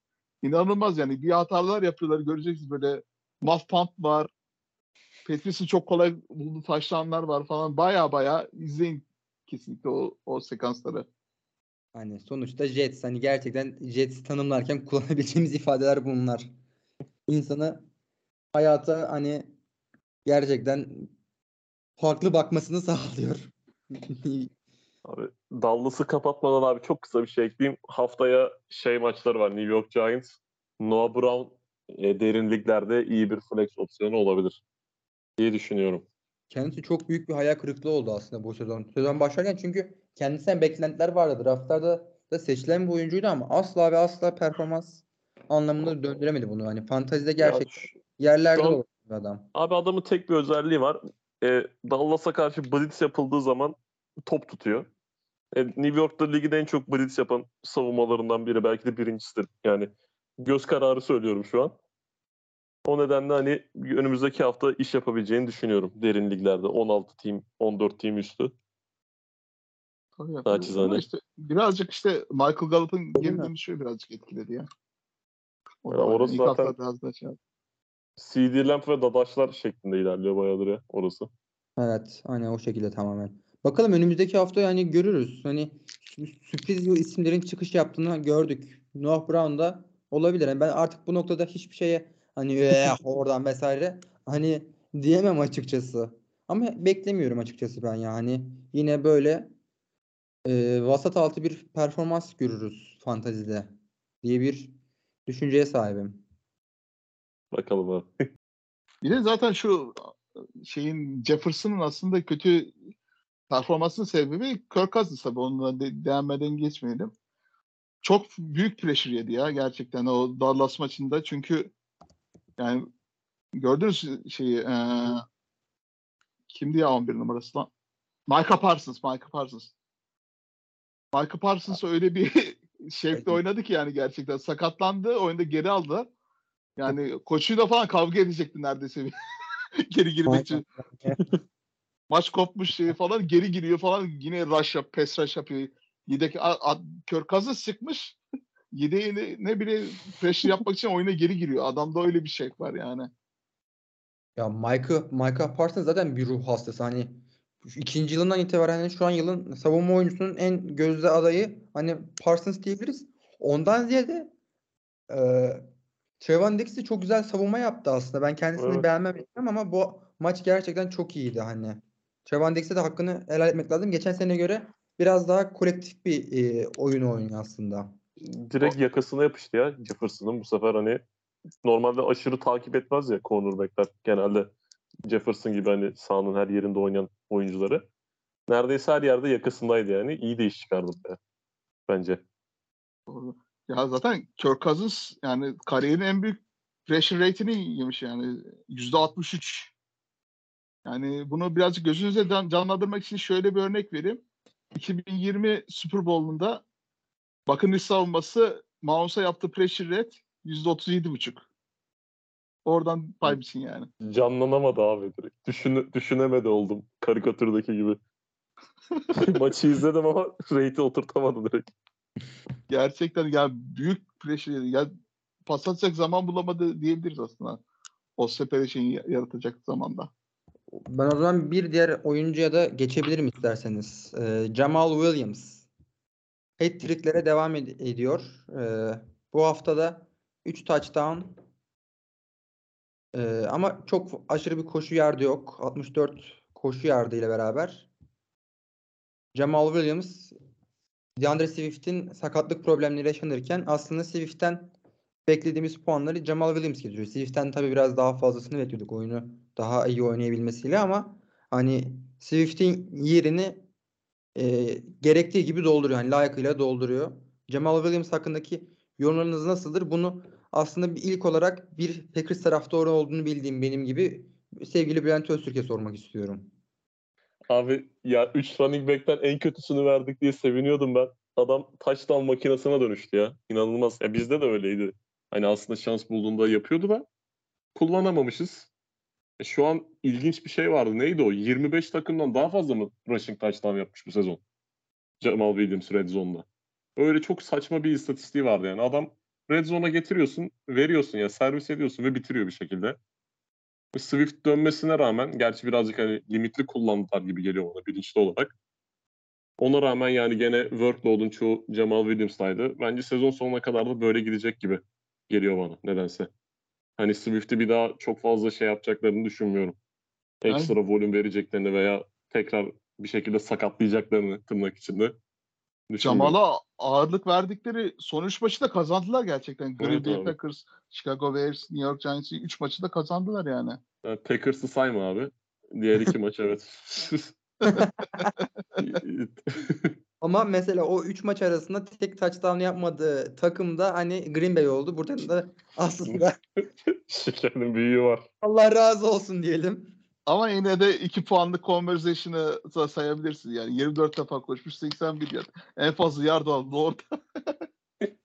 inanılmaz yani. Bir hatalar yapıyorlar. Göreceksiniz böyle muff punt var. Patrice'in çok kolay bulduğu taşlanlar var falan. Baya baya izleyin kesinlikle o, o sekansları. Hani sonuçta Jets hani gerçekten Jets tanımlarken kullanabileceğimiz ifadeler bunlar. İnsanı hayata hani gerçekten farklı bakmasını sağlıyor. Abi Dallas'ı kapatmadan abi çok kısa bir şey ekleyeyim. Haftaya şey maçları var. New York Giants. Noah Brown e, derin liglerde iyi bir flex opsiyonu olabilir diye düşünüyorum. Kendisi çok büyük bir hayal kırıklığı oldu aslında bu sezon. Sezon başlarken çünkü kendisinden beklentiler vardı. Draftlarda da seçilen bir oyuncuydu ama asla ve asla performans anlamında döndüremedi bunu. Hani fantazide gerçekten yerlerde olan bir adam. Abi adamın tek bir özelliği var. E, Dallas'a karşı blitz yapıldığı zaman top tutuyor. E, New York'ta ligin en çok blitz yapan savunmalarından biri. Belki de birincisidir. Yani göz kararı söylüyorum şu an. O nedenle hani önümüzdeki hafta iş yapabileceğini düşünüyorum. Derin liglerde 16 team, 14 team üstü. Naçizane. İşte birazcık işte Michael Gallup'ın geri dönüşü birazcık etkiledi ya. O Ya orası zaten- biraz da şey yaptı. CD Lamb ve Dadaşlar şeklinde ilerliyor bayağıdır ya orası. Evet, hani o şekilde tamamen. Bakalım önümüzdeki hafta yani görürüz. Hani sü- sürpriz isimlerin çıkış yaptığını gördük. Noah Brown da olabilir. Yani ben artık bu noktada hiçbir şeye hani "Eh, oradan vesaire hani diyemem açıkçası. Ama beklemiyorum açıkçası ben yani. Yine böyle e, vasat altı bir performans görürüz fantazide diye bir düşünceye sahibim. Bakalım abi. Bir de zaten şu şeyin Jefferson'ın aslında kötü performansının sebebi Kirk Cousins tabii onunla de, devam geçmeyelim. Çok büyük pressure yedi ya gerçekten o Dallas maçında çünkü yani gördünüz şeyi eee kimdi ya 11 numarası lan? Micah Parsons, Micah Parsons. Micah Parsons öyle bir şevkle oynadı ki yani gerçekten sakatlandı, oyunda geri aldı. Yani koçuyla falan kavga edecekti neredeyse. geri girmek için. Maç kopmuş şey falan geri giriyor falan yine rush yap, pass rush yapıyor. Yedek Cousins sıkmış. Yedeği ne, bile pressure yapmak için oyuna geri giriyor. Adamda öyle bir şey var yani. Ya Micah, Micah Parsons zaten bir ruh hastası. Hani ikinci yılından itibaren şu an yılın savunma oyuncusunun en gözde adayı hani Parsons diyebiliriz. Ondan ziyade e, Trevon Diggs'i çok güzel savunma yaptı aslında. Ben kendisini Evet. beğenmem etmem ama bu maç gerçekten çok iyiydi hani. Trevon Diggs'e de hakkını helal etmek lazım. Geçen sene göre biraz daha kolektif bir e, oyun oynuyor aslında. Direkt yakasına yapıştı ya Jefferson'ın bu sefer hani normalde aşırı takip etmez ya cornerbackler genelde Jefferson gibi hani sahanın her yerinde oynayan oyuncuları. Neredeyse her yerde yakasındaydı yani. İyi de iş çıkardı be. Bence. Doğru. Ya zaten Kirk Cousins yani kariyerin en büyük pressure rate'ini yemiş yani. %63. Yani bunu birazcık gözünüze can- canlandırmak için şöyle bir örnek vereyim. 2020 Super Bowl'unda Buccaneers savunması Mahomes'a yaptığı pressure rate %37,5. Oradan pay biçin yani. Canlanamadı abi direkt. Düşün, düşünemedi oldum. Karikatürdeki gibi. Maçı izledim ama rate'i oturtamadı direkt. Gerçekten ya büyük pressure yedi. Ya pas atacak zaman bulamadı diyebiliriz aslında. O separation yaratacak zamanda. Ben o zaman bir diğer oyuncuya da geçebilirim isterseniz. Ee, Jamal Williams. Hat-trick'lere devam ed- ediyor. Ee, bu haftada 3 touchdown Ee, ama çok aşırı bir koşu yardı yok. 64 koşu yardı ile beraber. Jamal Williams DeAndre Swift'in sakatlık problemleri yaşanırken aslında Swift'ten beklediğimiz puanları Jamal Williams getiriyor. Swift'ten tabii biraz daha fazlasını bekliyorduk oyunu daha iyi oynayabilmesiyle ama hani Swift'in yerini e, gerektiği gibi dolduruyor. Yani layıkıyla dolduruyor. Jamal Williams hakkındaki yorumlarınız nasıldır? Bunu aslında bir ilk olarak bir Packers taraftarı olduğunu bildiğim benim gibi sevgili Bülent Öztürk'e sormak istiyorum. Abi ya 3 running back'ten en kötüsünü verdik diye seviniyordum ben. adam touchdown makinesine dönüştü ya. İnanılmaz. Ya bizde de öyleydi. Hani aslında şans bulduğunda yapıyordu da kullanamamışız. E şu an ilginç bir şey vardı. Neydi o? 25 takımdan daha fazla mı rushing touchdown yapmış bu sezon? Jamal Williams Red Zone'da. Öyle çok saçma bir istatistiği vardı yani. Adam Red Zone'a getiriyorsun, veriyorsun ya servis ediyorsun ve bitiriyor bir şekilde. Swift dönmesine rağmen gerçi birazcık hani limitli kullandılar gibi geliyor bana bilinçli olarak. Ona rağmen yani gene workload'un çoğu Jamal Williams'taydı. Bence sezon sonuna kadar da böyle gidecek gibi geliyor bana nedense. Hani Swift'i bir daha çok fazla şey yapacaklarını düşünmüyorum. Ekstra volüm vereceklerini veya tekrar bir şekilde sakatlayacaklarını tırnak içinde. Jamal'a ağırlık verdikleri son üç maçı da kazandılar gerçekten. Green Evet Bay abi. Packers, Chicago Bears, New York Giants'ı 3 maçı da kazandılar yani. Yani Packers'ı sayma abi. Diğer iki maç evet. Ama mesela o 3 maç arasında tek touchdown yapmadığı takımda hani Green Bay oldu. Buradan da aslında Şekerin büyüğü var. Allah razı olsun diyelim. Ama yine de 2 puanlık conversation'ı sayabilirsin. Yani 24 defa koşmuş 81 yard. En fazla yard aldı orada.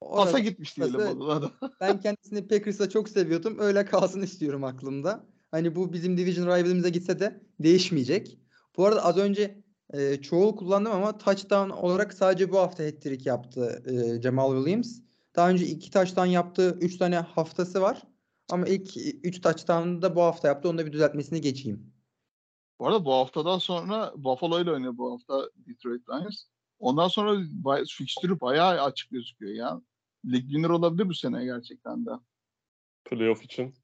Pasa gitmiş diyelim pası- ona ben kendisini Packers'a çok seviyordum. Öyle kalsın istiyorum aklımda. Hani bu bizim division rival'imize gitse de değişmeyecek. Bu arada az önce e, çoğul kullandım ama touchdown olarak sadece bu hafta hat-trick yaptı e, Jamal Williams. Daha önce iki touchdown yaptığı 3 tane haftası var. Ama ilk 3 touchdown'ı da bu hafta yaptı. Onu da bir düzeltmesini geçeyim. Bu arada bu haftadan sonra Buffalo ile oynuyor bu hafta Detroit Lions. Ondan sonra bay, fikstürü bayağı açık gözüküyor ya. Lig winner olabilir bu sene gerçekten de. Playoff için.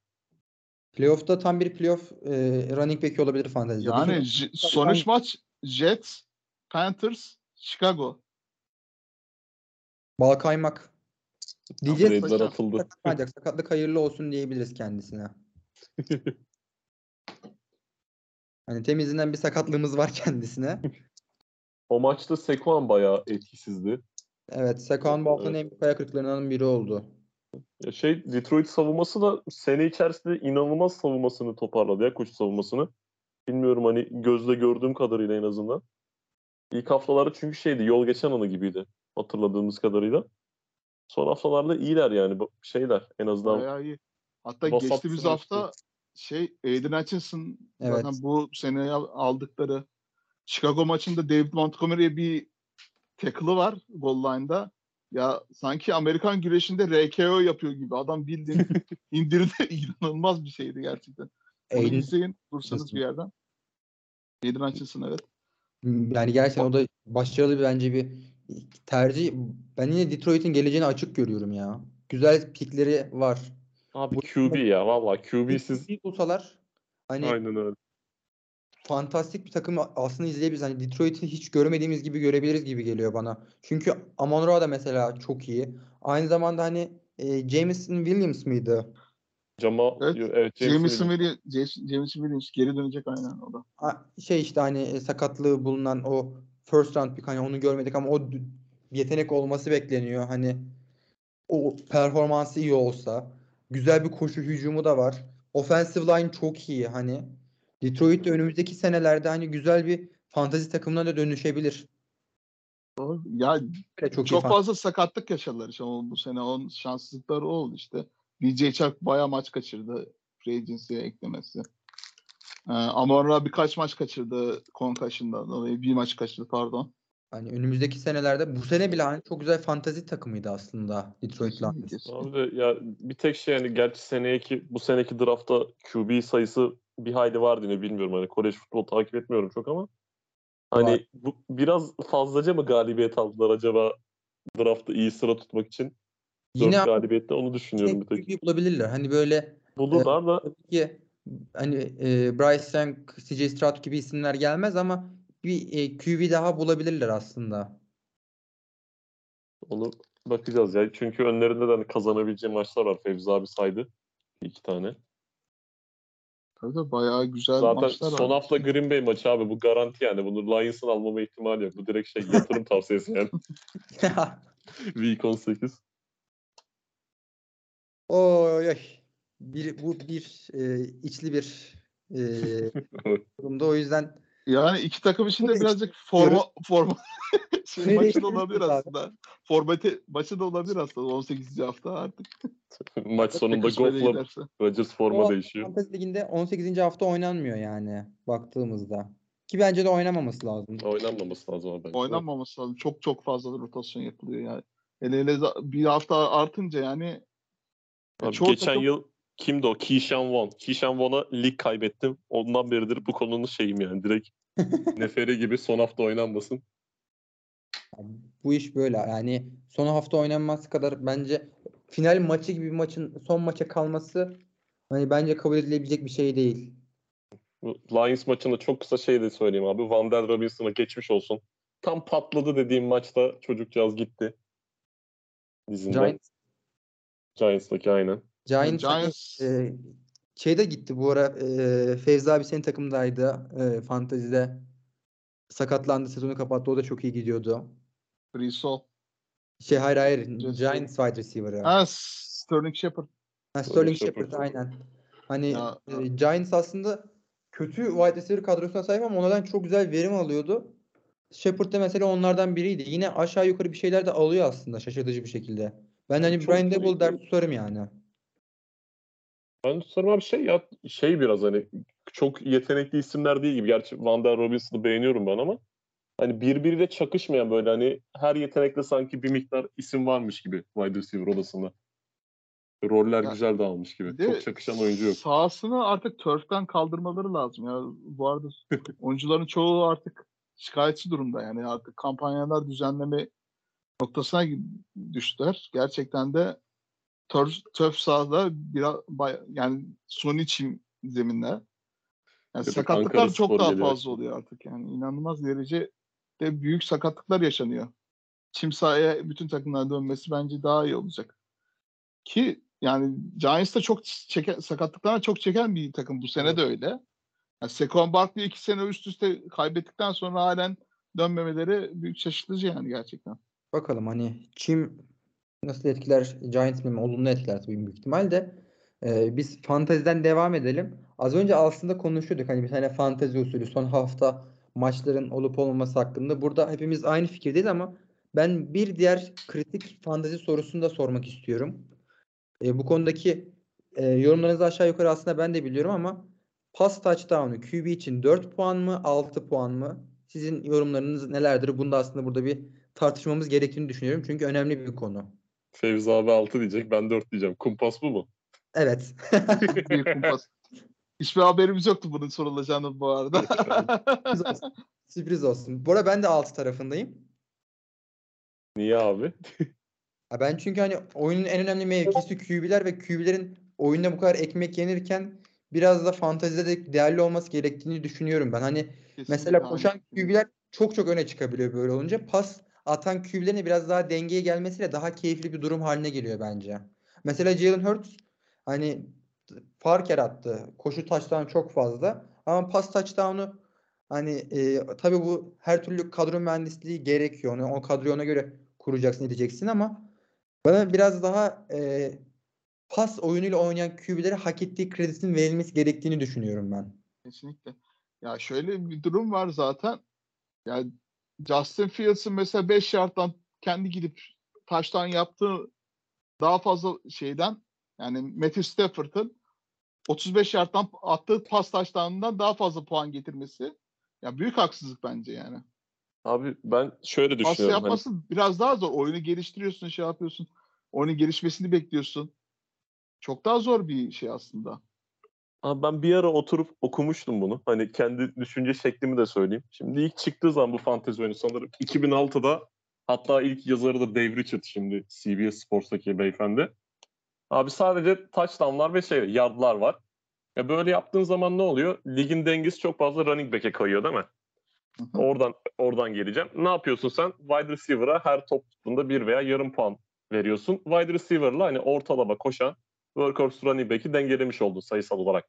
Playoff'ta tam bir playoff e, running back'i olabilir fantezide. Yani J- son üç maç Jets, Panthers, Chicago. Bal kaymak. Diyeceğiz saçma. atıldı. sakatlanacak. Sakatlık hayırlı olsun diyebiliriz kendisine. Hani temizinden bir sakatlığımız var kendisine. O maçta Sekuan bayağı etkisizdi. Evet, Sakan bu haftanın en büyük ayak kırıklarından biri oldu. Ya şey Detroit savunması da sene içerisinde inanılmaz savunmasını toparladı ya koşu savunmasını. Bilmiyorum hani gözle gördüğüm kadarıyla en azından. İlk haftalarda çünkü şeydi yol geçen anı gibiydi hatırladığımız kadarıyla. Son haftalarda iyiler yani bu şeyler en azından. Bayağı iyi. Hatta geçtiğimiz hafta şey Aiden Hutchinson Evet. zaten bu sene aldıkları Chicago maçında David Montgomery'e bir tackle'ı var goal line'da. Ya sanki Amerikan güreşinde RKO yapıyor gibi. Adam bildiğin indirdi. inanılmaz bir şeydi gerçekten. Onu Aiden- izleyin. Dursanız bir yerden. Aiden Hutchinson evet. Yani gerçekten o da başarılı bir bence bir tercih. Ben yine Detroit'in geleceğini açık görüyorum ya. Güzel pikleri var. Abi Bu- QB ya valla QB'siz Bir bulsalar hani aynen öyle. fantastik bir takım aslında izleyebiliriz. Hani Detroit'i hiç görmediğimiz gibi görebiliriz gibi geliyor bana. Çünkü Amon Ra da mesela çok iyi. Aynı zamanda hani e, Jameson Williams mıydı? Jamal Evet, evet, James Jameson Williams. Williams, Jameson Williams geri dönecek aynen o da. Şey işte hani e, sakatlığı bulunan o first round pick hani onu görmedik ama o yetenek olması bekleniyor. Hani o performansı iyi olsa güzel bir koşu hücumu da var. Offensive line çok iyi hani. Detroit de önümüzdeki senelerde hani güzel bir fantazi takımına da dönüşebilir. Ya çok, çok fazla sakatlık yaşadılar işte o- bu sene. Onun şanssızlıkları oldu işte. DJ Chark bayağı maç kaçırdı. Free eklemesi. Ee, Amon-Ra birkaç maç kaçırdı concussion'dan dolayı. Bir maç kaçırdı pardon. Hani önümüzdeki senelerde bu sene bile hani çok güzel fantazi takımıydı aslında Detroit Lions. Abi ya bir tek şey yani gerçi seneki bu seneki draftta QB sayısı bir hayli vardı yine bilmiyorum hani kolej futbol takip etmiyorum çok ama hani Var. bu biraz fazlaca mı galibiyet aldılar acaba draftta iyi sıra tutmak için? Yine galibiyette onu düşünüyorum bir tek. QB bulabilirler. Hani böyle Bulurlar da tabii ki hani e, Bryce Young, CJ Stroud gibi isimler gelmez ama bir e, QB daha bulabilirler aslında. onu bakacağız ya. Çünkü önlerinde de hani kazanabileceği maçlar var. Fevzi abi saydı. İki tane. Tabii de bayağı güzel Zaten maçlar son var. hafta Green Bay maçı abi. Bu garanti yani. Bunu Lions'ın almama ihtimali yok. Bu direkt şey yatırım tavsiyesi yani. Week 18. Oy oy. Bir, bu bir e, içli bir e, durumda. O yüzden Yani iki takım için de birazcık forma forma şey maçı da olabilir abi? aslında. Formate maçı da olabilir aslında 18. hafta artık. Maç sonunda Goff'la. Rodgers forma O değişiyor. Fantasy Ligi'nde 18. hafta oynanmıyor yani baktığımızda. Ki bence de oynamaması lazım. Oynanmaması lazım abi. bence. Oynanmaması lazım. Çok çok fazla rotasyon yapılıyor yani. Hele hele bir hafta artınca yani Abi çoğu geçen takım- yıl kimdi o? Keyshawn Vaughn. Keyshawn Vaughn'a lig kaybettim. Ondan beridir bu konunun şeyim yani. Direkt neferi gibi son hafta oynanmasın. Bu iş böyle yani son hafta oynanması kadar bence final maçı gibi bir maçın son maça kalması hani bence kabul edilebilecek bir şey değil. Lions maçında çok kısa şey de söyleyeyim abi. Van der Robinson'a geçmiş olsun. Tam patladı dediğim maçta çocukcağız gitti. Dizinden. Giants, Giants'taki aynen. Giants, Giants e, şeyde gitti bu ara e, Fevzi abi senin takımdaydı e, fantezide sakatlandı sezonu kapattı o da çok iyi gidiyordu. Brissol. Şey hayır hayır Giants wide receiver'ı. Ha Sterling Shepard. Ha, Sterling Shepard. Shepard aynen. Hani Ya, e. Giants aslında kötü wide receiver kadrosuna sahip ama onlardan çok güzel verim alıyordu. Shepard da mesela onlardan biriydi. Yine aşağı yukarı bir şeyler de alıyor aslında şaşırtıcı bir şekilde. Ben hani Çok Brian Dable der tutarım yani. Ben tutarım abi şey ya şey biraz hani çok yetenekli isimler değil gibi. Gerçi Van der Robinson'ı beğeniyorum ben ama hani birbiriyle çakışmayan böyle hani her yetenekte sanki bir miktar isim varmış gibi wide receiver odasında. Roller Ya, güzel dağılmış gibi. De Çok çakışan oyuncu yok. Sahasını artık turf'ten kaldırmaları lazım ya. Bu arada oyuncuların çoğu artık şikayetçi durumda yani artık kampanyalar düzenleme noktasına düştüler. Gerçekten de turf, turf sahada biraz bay- yani suni çim zeminler. Yani de sakatlıklar Ankara çok daha geliyor fazla oluyor artık yani. inanılmaz derece de büyük sakatlıklar yaşanıyor. Çim sahaya bütün takımlar dönmesi bence daha iyi olacak. Ki yani Giants da çok çeken, sakatlıklarına çok çeken bir takım. Bu sene de öyle. Yani Saquon Barkley iki sene üst üste kaybettikten sonra halen dönmemeleri büyük şaşırtıcı yani gerçekten. Bakalım hani çim nasıl etkiler Giants mi? Olumlu etkiler tabii büyük ihtimal de. Ee, biz fanteziden devam edelim. Az önce aslında konuşuyorduk hani bir tane fantezi usulü son hafta maçların olup olmaması hakkında. Burada hepimiz aynı fikirdeyiz ama ben bir diğer kritik fantezi sorusunu da sormak istiyorum. Ee, bu konudaki e, yorumlarınızı aşağı yukarı aslında ben de biliyorum ama pas touchdown'u QB için 4 puan mı 6 puan mı? Sizin yorumlarınız nelerdir? Bunu da aslında burada bir tartışmamız gerektiğini düşünüyorum. Çünkü önemli bir konu. Fevzi abi 6 diyecek ben 4 diyeceğim. Kumpas bu mu? Evet. Büyük kumpas. Hiçbir haberimiz yoktu bunun sorulacağını bu arada. Sürpriz olsun. Sürpriz olsun. Bu arada ben de 6 tarafındayım. Niye abi? Ben çünkü hani oyunun en önemli mevkisi QB'ler ve QB'lerin oyunda bu kadar ekmek yenirken biraz da fantezide de değerli olması gerektiğini düşünüyorum ben. Hani mesela Kesinlikle koşan aynı. QB'ler çok çok öne çıkabiliyor böyle olunca. Pas atan QB'lerin de biraz daha dengeye gelmesiyle daha keyifli bir durum haline geliyor bence. Mesela Jalen Hurts hani fark yarattı. Koşu touchdown çok fazla. Ama pas touchdown'u hani e, tabii bu her türlü kadro mühendisliği gerekiyor. Onu, o kadroyu ona göre kuracaksın edeceksin ama bana biraz daha e, pas oyunuyla oynayan QB'lere hak ettiği kredisinin verilmesi gerektiğini düşünüyorum ben. Kesinlikle. Ya şöyle bir durum var zaten. Ya Justin Fields'ın mesela 5 yardtan kendi gidip taştan yaptığı daha fazla şeyden yani Matthew Stafford'ın 35 yardtan attığı pas taştanından daha fazla puan getirmesi ya büyük haksızlık bence yani. Abi ben şöyle Pas düşünüyorum. hani- yapması biraz daha zor. Oyunu geliştiriyorsun, şey yapıyorsun. Oyunun gelişmesini bekliyorsun. Çok daha zor bir şey aslında. Abi ben bir ara oturup okumuştum bunu. Hani kendi düşünce şeklimi de söyleyeyim. Şimdi ilk çıktığı zaman bu fantezi oyunu sanırım 2006'da hatta ilk yazarı da Dave Richard şimdi CBS Sports'taki beyefendi. Abi sadece touchdownlar ve şey yardlar var. Ya böyle yaptığın zaman ne oluyor? Ligin dengesi çok fazla running back'e kayıyor değil mi? Oradan oradan geleceğim. Ne yapıyorsun sen? Wide receiver'a her top tuttuğunda bir veya yarım puan veriyorsun. Wide receiver'la hani ortalama koşan workhorse running back'i dengelemiş oldun sayısal olarak.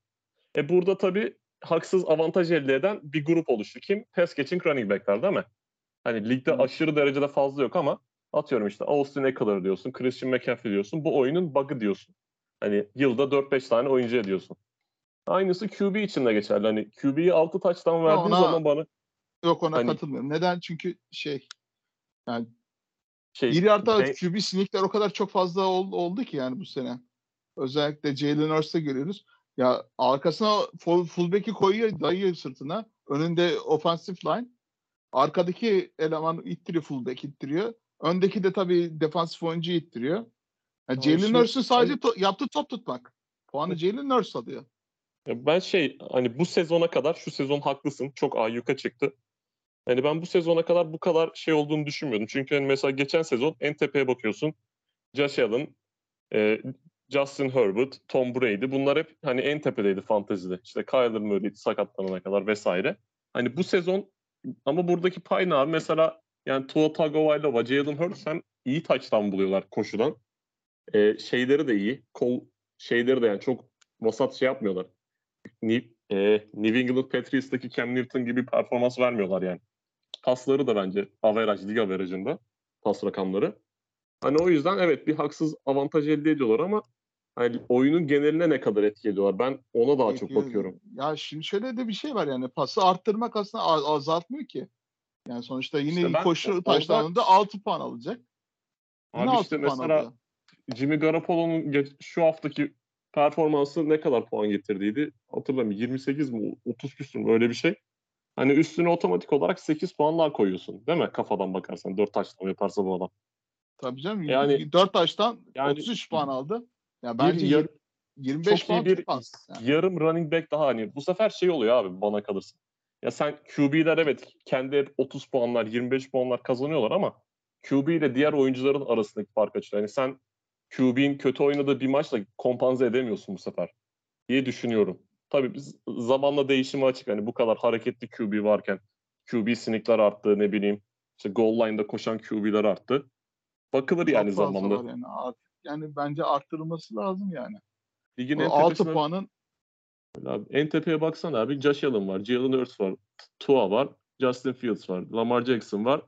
E burada tabii haksız avantaj elde eden bir grup oluştu. Kim? Pass catching running back'ler değil mi? Hani ligde Hı. aşırı derecede fazla yok ama atıyorum işte Austin Eckler diyorsun, Christian McCaffrey diyorsun. Bu oyunun bug'ı diyorsun. Hani yılda 4-5 tane oyuncu ediyorsun. Aynısı QB için de geçerli. Hani QB'yi 6 taçtan verdiğin ona- zaman bana Yok ona Hani- katılmıyorum. Neden? Çünkü şey şey bir yarda ben- QB sneakler o kadar çok fazla ol- oldu ki yani bu sene. Özellikle Jalen Hurts'ta görüyoruz. Ya arkasına full, fullback'i koyuyor, dayıyor sırtına. Önünde offensive line. Arkadaki eleman ittiriyor, fullback ittiriyor. Öndeki de tabii defansif oyuncu ittiriyor. Ya Ama Jalen Hurts'un sadece to- yaptığı top tutmak. Puanı Jalen Hurts alıyor. Ya Ben şey hani bu sezona kadar şu sezon haklısın. Çok ayyuka çıktı. Yani ben bu sezona kadar bu kadar şey olduğunu düşünmüyordum. Çünkü hani mesela geçen sezon en tepeye bakıyorsun. Josh Allen, e, Justin Herbert, Tom Brady bunlar hep hani en tepedeydi fantezide. İşte Kyler Murray sakatlanana kadar vesaire. Hani bu sezon ama buradaki pay ne abi? Mesela yani Tua Tagovailoa, Jalen Hurts hem iyi taçtan buluyorlar koşudan. E, şeyleri de iyi. Kol şeyleri de yani çok vasat şey yapmıyorlar. New, e, New England Patriots'taki Cam Newton gibi performans vermiyorlar yani. Pasları da bence average, lig averajında pas rakamları. Hani o yüzden evet bir haksız avantaj elde ediyorlar ama hani oyunun geneline ne kadar etki ediyorlar? Ben ona daha çok Etkileri- bakıyorum. Ya şimdi şöyle de bir şey var yani pası arttırmak aslında az- azaltmıyor ki. Yani sonuçta yine İşte ben koşu taşlarında 6 puan alacak. Yine Abi 6 işte mesela alıyor. Jimmy Garoppolo'nun şu haftaki performansı ne kadar puan getirdiydi? Hatırlamıyorum. 28 mi? 30 küsur mu? Öyle bir şey. Hani üstüne otomatik olarak 8 puan daha koyuyorsun. Değil mi? Kafadan bakarsan. 4 taşlama yaparsa bu adam. Tabii canım. Yani- 4 taştan Yani- 33 puan aldı. Ya Bir bence yar- 25 çok iyi bir. Yani. yarım running back daha hani bu sefer şey oluyor abi bana kalırsa. Ya sen QB'ler evet kendi hep 30 puanlar 25 puanlar kazanıyorlar ama QB ile diğer oyuncuların arasındaki fark açıyor. Yani sen QB'in kötü oynadığı bir maçla kompanze edemiyorsun bu sefer diye düşünüyorum. Tabii biz zamanla değişime açık. Hani bu kadar hareketli QB varken QB sneakler arttı ne bileyim işte goal line'da koşan QB'ler arttı. Bakılır yani Çok zamanla. Yani. Art- yani bence arttırılması lazım yani. Ligin en 6 tepesinden- puanın Abi, en tepeye baksana abi. Josh Allen var, Jalen Hurts var, Tua var, Justin Fields var, Lamar Jackson var,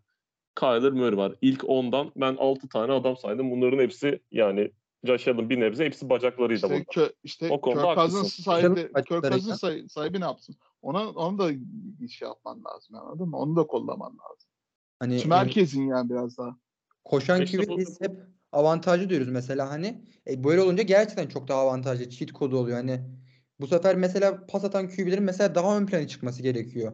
Kyler Murray var. İlk 10'dan ben 6 tane adam saydım. Bunların hepsi yani Josh Allen bir nebze hepsi bacaklarıyla işte, burada. kö, işte O konuda Kirk Cousins sahibi, Kirk Cousins sahibi, sahibi ne yapsın? Ona, onu da bir şey yapman lazım anladın mı? Onu da kollaman lazım. Hani Şimdi herkesin yani biraz daha. koşan İşte hep avantajlı diyoruz mesela hani. E, böyle olunca gerçekten çok daha avantajlı. Cheat kodu oluyor. Hani bu sefer mesela pas atan QB'lerin mesela daha ön plana çıkması gerekiyor.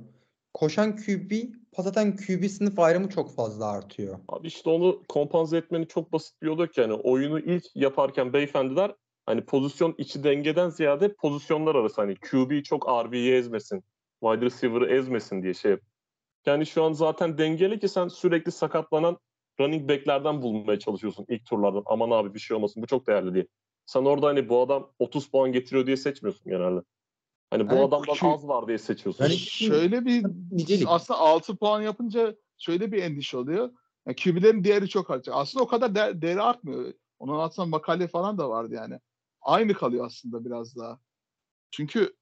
Koşan QB, pas atan QB sınıf ayrımı çok fazla artıyor. Abi işte onu kompanze etmenin çok basit bir yolu yok yani. Oyunu ilk yaparken beyefendiler hani pozisyon içi dengeden ziyade pozisyonlar arası hani QB çok RB'yi ezmesin, wide receiver'ı ezmesin diye şey yap. Yani şu an zaten dengeli ki sen sürekli sakatlanan running back'lerden bulmaya çalışıyorsun ilk turlardan. Aman abi bir şey olmasın bu çok değerli diye. Sen orada hani bu adam 30 puan getiriyor diye seçmiyorsun genelde. Hani bu Yani adamdan şu- az var diye seçiyorsun. Yani- Şöyle bir Nicelik. aslında 6 puan yapınca şöyle bir endişe oluyor. Yani QB'lerin değeri çok artacak. Aslında o kadar de- değeri artmıyor. Onun aslında makale falan da vardı yani. Aynı kalıyor aslında biraz daha. Çünkü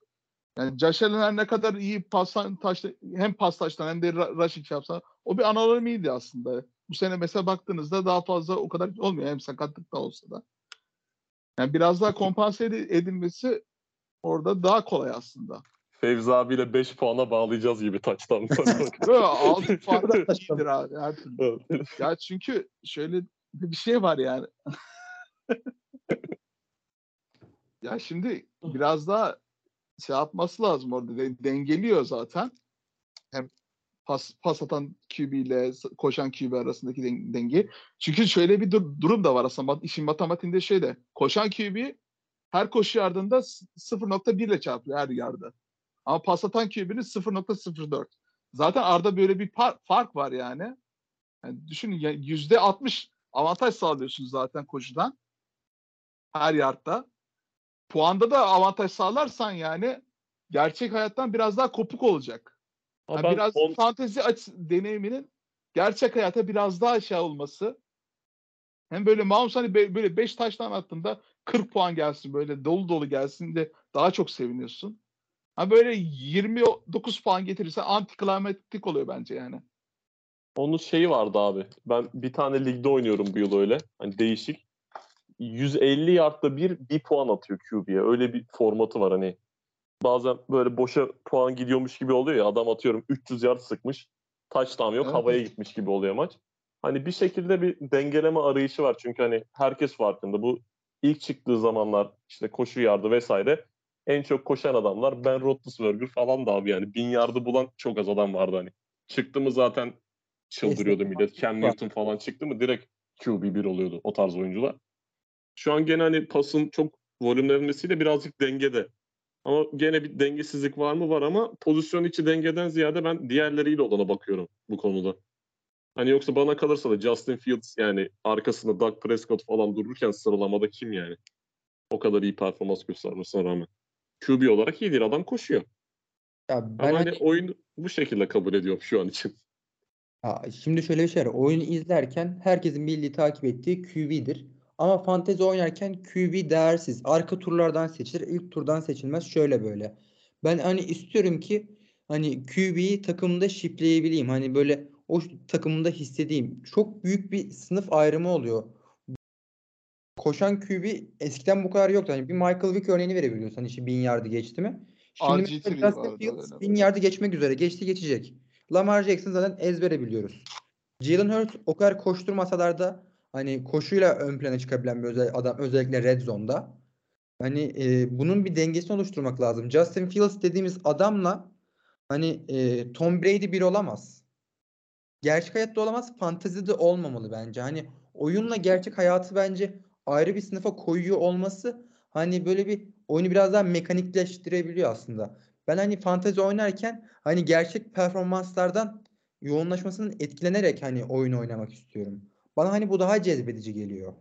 yani Josh Allen ne kadar iyi pas taşla, hem pas taştan hem de ra- rushing yapsa o bir anomaliydi aslında. Bu sene mesela baktığınızda daha fazla o kadar olmuyor. Hem sakatlık da olsa da. Yani biraz daha kompanse ed- edilmesi orada daha kolay aslında. Fevzi abiyle 5 puana bağlayacağız gibi taçtan. Böyle 6 puan da iyidir abi her türlü. Ya çünkü şöyle bir şey var yani. ya şimdi biraz daha şey yapması lazım orada. De- dengeliyor zaten. Hem pas, pas atan QB ile koşan QB arasındaki den- denge. Çünkü şöyle bir dur- durum da var aslında. İşin matematiğinde şöyle. Koşan QB her koşu yardında s- 0.1 ile çarpıyor her yarda. Ama pas atan QB'nin 0.04. Zaten arada böyle bir par- fark var yani. Yani düşünün ya yüzde 60 avantaj sağlıyorsun zaten koşudan. Her yardta. Puanda da avantaj sağlarsan yani gerçek hayattan biraz daha kopuk olacak. Yani ben biraz on- fantezi açı deneyiminin gerçek hayata biraz daha şey olması. Hem böyle Mahomes hani be- böyle 5 taştan attığında 40 puan gelsin böyle dolu dolu gelsin de daha çok seviniyorsun. Ha böyle 29 puan getirirse antiklimatik oluyor bence yani. Onun şeyi vardı abi. Ben bir tane ligde oynuyorum bu yıl öyle. Hani değişik. 150 yardta bir bir puan atıyor QB'ye. Öyle bir formatı var hani. Bazen böyle boşa puan gidiyormuş gibi oluyor ya. Adam atıyorum 300 yard sıkmış. Touchdown yok Evet. havaya gitmiş gibi oluyor maç. Hani bir şekilde bir dengeleme arayışı var. Çünkü hani herkes farkında. Bu ilk çıktığı zamanlar işte koşu yardı vesaire en çok koşan adamlar Ben Roethlisberger falan da abi yani. Bin yardı bulan çok az adam vardı hani. Çıktı mı zaten çıldırıyordu millet. Cam Newton falan çıktı mı direkt QB1 oluyordu o tarz oyuncular. Şu an gene hani pasın çok volümlenmesiyle birazcık dengede. Ama gene bir dengesizlik var mı? Var ama pozisyon içi dengeden ziyade ben diğerleriyle olana bakıyorum bu konuda. Hani yoksa bana kalırsa da Justin Fields yani arkasında Doug Prescott falan dururken sıralamada kim yani? O kadar iyi performans göstermesine rağmen. QB olarak iyi değil. Adam koşuyor. Ya ben Ama hani hani oyun bu şekilde kabul ediyorum şu an için. Ya şimdi şöyle bir şey var. Oyunu izlerken herkesin bildiği, takip ettiği QB'dir. Ama fantezi oynarken QB değersiz. Arka turlardan seçilir. ilk turdan seçilmez. Şöyle böyle. Ben hani istiyorum ki hani QB'yi takımda şipleyebileyim. Hani böyle o takımında hissedeyim. Çok büyük bir sınıf ayrımı oluyor. Koşan QB eskiden bu kadar yoktu. Hani bir Michael Vick örneğini verebiliyorsun. Hani işte bin yardı geçti mi? Şimdi RG3 mesela Justin Fields bin yardı geçmek üzere. Geçti geçecek. Lamar Jackson zaten ezbere biliyoruz. Jalen Hurts o kadar koşturmasalar da hani koşuyla ön plana çıkabilen bir özel adam özellikle red zone'da. Hani e, bunun bir dengesini oluşturmak lazım. Justin Fields dediğimiz adamla hani e, Tom Brady bir olamaz. Gerçek hayatta olamaz, fantezide olmamalı bence. Hani oyunla gerçek hayatı bence ayrı bir sınıfa koyuyor olması hani böyle bir oyunu biraz daha mekanikleştirebiliyor aslında. Ben hani fantezi oynarken hani gerçek performanslardan yoğunlaşmasının etkilenerek hani oyun oynamak istiyorum. Bana hani bu daha cezbedici geliyor.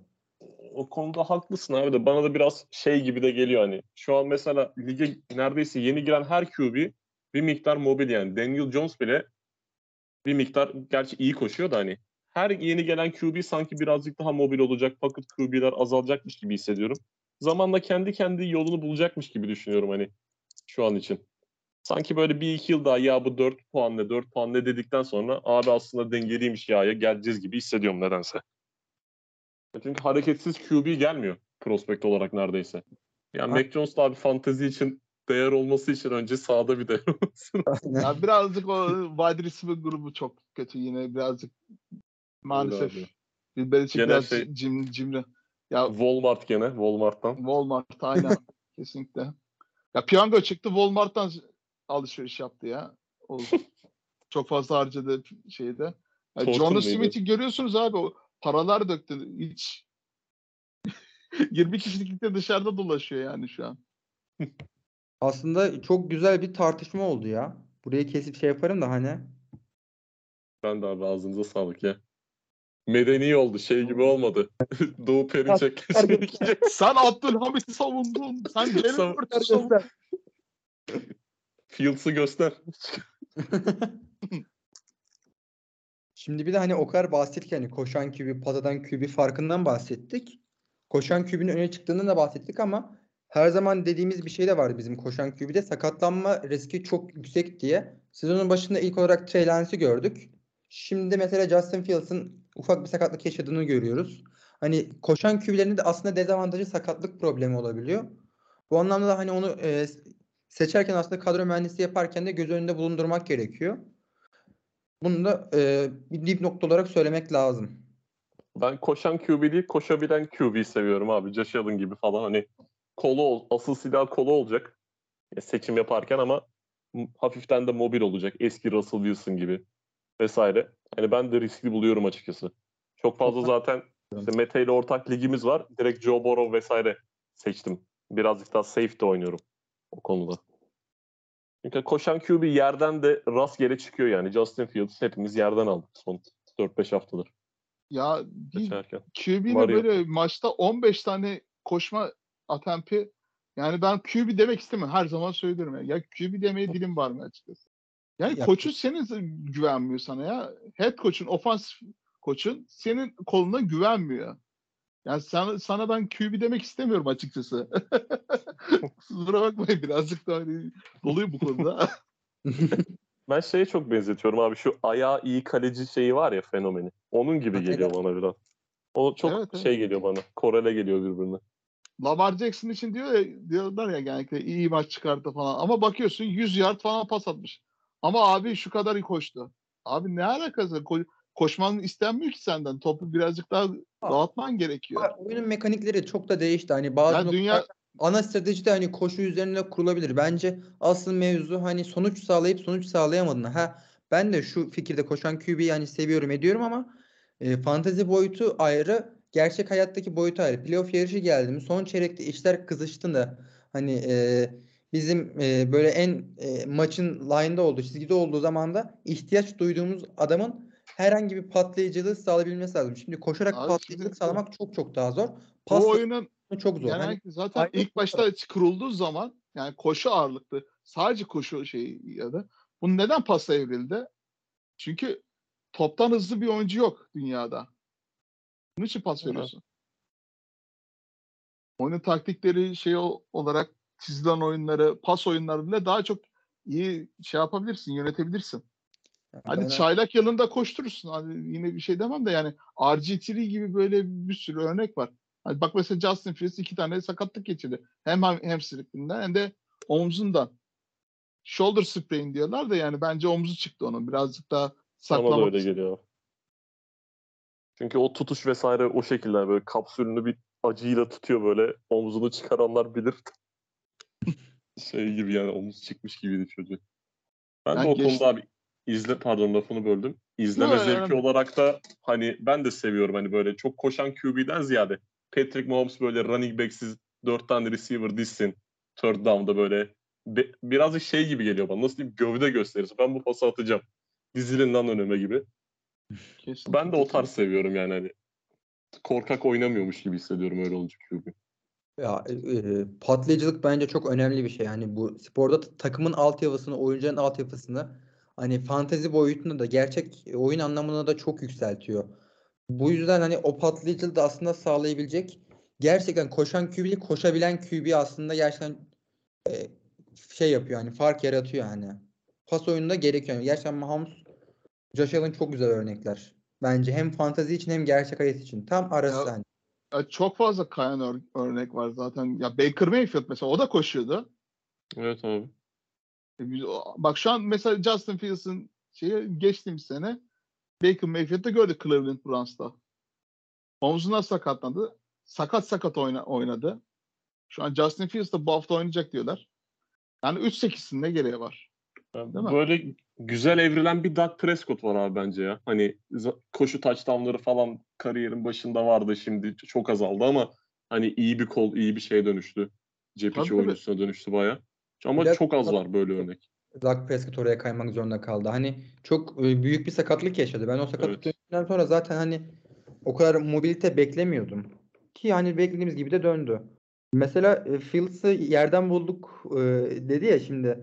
O konuda haklısın abi de bana da biraz şey gibi de geliyor hani. Şu an mesela lige neredeyse yeni giren her QB bir miktar mobil yani. Daniel Jones bile bir miktar gerçi iyi koşuyor da hani her yeni gelen QB sanki birazcık daha mobil olacak. Fakat QB'ler azalacakmış gibi hissediyorum. Zamanla kendi kendi yolunu bulacakmış gibi düşünüyorum hani şu an için. Sanki böyle bir iki yıl daha ya bu 4 puan ne 4 puan ne dedikten sonra abi aslında dengeliymiş ya ya geleceğiz gibi hissediyorum nedense. Çünkü hareketsiz QB gelmiyor prospekt olarak neredeyse. Yani Mac Jones da abi fantezi için değer olması için önce sağda bir değer olması. Ya birazcık o wide receiver grubu çok kötü yine birazcık maalesef. Bir Belichick biraz şey- cim, cimri. Ya Walmart gene Walmart'tan. Walmart aynen kesinlikle. Ya piyango çıktı Walmart'tan alışveriş yaptı ya. O çok fazla harcadı şeyde. Ya Token Jonas mıydı? Smith'i görüyorsunuz abi o paralar döktü hiç 20 kişilikte dışarıda dolaşıyor yani şu an. Aslında çok güzel bir tartışma oldu ya. Burayı kesip şey yaparım da hani. Ben de abi ağzınıza sağlık ya. Medeni oldu şey gibi olmadı. Doğu Perinçek. Sen Abdülhamit'i savundun. Sen Sav- savundun. Fields'ı göster. Şimdi bir de hani o kadar bahsettik hani koşan QB, patadan QB farkından bahsettik. Koşan QB'nin öne çıktığından da bahsettik ama her zaman dediğimiz bir şey de vardı bizim koşan QB'de sakatlanma riski çok yüksek diye. Sezonun başında ilk olarak Trey Lance'i gördük. Şimdi mesela Justin Fields'ın ufak bir sakatlık yaşadığını görüyoruz. Hani koşan QB'lerin de aslında dezavantajı sakatlık problemi olabiliyor. Bu anlamda da hani onu e, seçerken aslında kadro mühendisi yaparken de göz önünde bulundurmak gerekiyor. Bunu da e, bir dipnot olarak söylemek lazım. Ben koşan QB değil, koşabilen QB seviyorum abi. Josh Allen gibi falan hani kolu ol, asıl silah kolu olacak. Seçim yaparken ama hafiften de mobil olacak. Eski Russell Wilson gibi vesaire. Hani ben de riskli buluyorum açıkçası. Çok fazla zaten işte Mete ile ortak ligimiz var. Direkt Joe Burrow vesaire seçtim. Birazcık daha safe de oynuyorum o konuda. Çünkü koşan QB yerden de rastgele çıkıyor yani. Justin Fields hepimiz yerden aldık son 4-5 haftadır Ya bir. QB'nin böyle maçta 15 tane koşma atemp'i yani ben QB demek istemiyorum. Her zaman söylüyorum ya. Ya QB demeye dilim var mı açıkçası? Yani Ya- koçun senin güvenmiyor sana ya. Head koçun, ofans koçun senin koluna güvenmiyor. Yani sana, sana ben QB demek istemiyorum açıkçası. Kusura bakmayın birazcık da hani doluyum bu konuda. Ben şeye çok benzetiyorum abi şu ayağı iyi kaleci şeyi var ya fenomeni. Onun gibi geliyor bana biraz. O çok Evet, evet. şey geliyor bana. Korele geliyor birbirine. Lamar Jackson için diyor ya, diyorlar ya genellikle iyi maç çıkardı falan. Ama bakıyorsun 100 yard falan pas atmış. Ama abi şu kadar iyi koştu. Abi ne alakası? Ko- koşman istenmiyor ki senden. Topu birazcık daha dağıtman gerekiyor. Oyunun mekanikleri çok da değişti. Hani bazı Yani dünya ana strateji de hani koşu üzerine kurulabilir. Bence asıl mevzu hani sonuç sağlayıp sonuç sağlayamadın. Ha ben de şu fikirde koşan QB'yi hani seviyorum ediyorum ama e, fantezi boyutu ayrı, gerçek hayattaki boyutu ayrı. Playoff yarışı geldi mi son çeyrekte işler kızıştığında hani e, bizim e, böyle en e, maçın line'da olduğu, çizgide olduğu zaman da ihtiyaç duyduğumuz adamın herhangi bir patlayıcılığı sağlayabilmesi lazım. Şimdi koşarak Abi patlayıcılık şimdi- sağlamak çok çok daha zor. Pas oyunun çok zor. Hani genellikle zaten aynı ilk başta kurulduğu zaman yani koşu ağırlıklı sadece koşu şeyi ya da bunu neden pasa evrildi? Çünkü toptan hızlı bir oyuncu yok dünyada. Bunun için pas Evet. veriyorsun. Oyunun taktikleri şey o- olarak çizilen oyunları, pas oyunları bile daha çok iyi şey yapabilirsin, yönetebilirsin. Hadi ben- çaylak yanında koşturursun. Hani yine bir şey demem de yani RG3 gibi böyle bir sürü örnek var. Hani bak mesela Justin Fields iki tane sakatlık geçirdi. Hem ham- hamstringinden hem de omzundan. Shoulder sprain diyorlar da yani bence omzu çıktı onun. Birazcık daha Bana da saklamak öyle geliyor. Çünkü o tutuş vesaire o şekilde böyle kapsülünü bir acıyla tutuyor böyle omzunu çıkaranlar bilir. şey gibi yani omuz çıkmış gibiydi çocuk. Ben de Ben o geç- konuda abi izle pardon lafını böldüm. İzleme Yo, zevki olarak da hani ben de seviyorum hani böyle çok koşan QB'den ziyade Patrick Mahomes böyle running back'siz dört tane receiver dizsin. Third down'da böyle be- birazcık şey gibi geliyor bana. Nasıl diyeyim? Gövde gösterisi. Ben bu pası atacağım. Dizilin lan önüme gibi. Kesinlikle, Ben de o tarz seviyorum yani hani. Korkak oynamıyormuş gibi hissediyorum öyle olunca QB. Ya e, e, patlayıcılık bence çok önemli bir şey. Yani bu sporda ta- takımın altyapısını, oyuncuların altyapısını hani fantezi boyutunda da gerçek oyun anlamına da çok yükseltiyor. Bu yüzden hani o patlayıcılığı da aslında sağlayabilecek gerçekten koşan QB, koşabilen QB aslında gerçekten e, şey yapıyor hani fark yaratıyor yani. Pas oyununda gerekiyor. Yani gerçekten Mahomes, Josh Allen çok güzel örnekler. Bence hem fantezi için hem gerçek hayat için. Tam arası Ya- hani. Ya çok fazla kayan ör- örnek var zaten. Ya Baker Mayfield mesela o da koşuyordu. Evet abi. E, Bak şu an mesela Justin Fields'ın şeyi geçtiğimiz sene Baker Mayfield'ı gördük Cleveland Browns'ta. Omzuna sakatlandı. Sakat sakat oyna, oynadı. Şu an Justin Fields da bu hafta oynayacak diyorlar. Yani 3-8'sin ne gereği var? Değil mi? böyle güzel evrilen bir Dak Prescott var abi bence ya. Hani koşu touchdownları falan kariyerin başında vardı şimdi çok azaldı ama hani iyi bir kol, iyi bir şeye dönüştü. Cep içi tabii. oyuncusuna dönüştü baya. Ama Biraz- çok az var böyle örnek. Dak Prescott oraya kaymak zorunda kaldı. Hani çok e, büyük bir sakatlık yaşadı. Ben o sakatlık Evet. sonra zaten hani o kadar mobilite beklemiyordum. Ki hani beklediğimiz gibi de döndü. Mesela e, Fields'ı yerden bulduk e, dedi ya şimdi.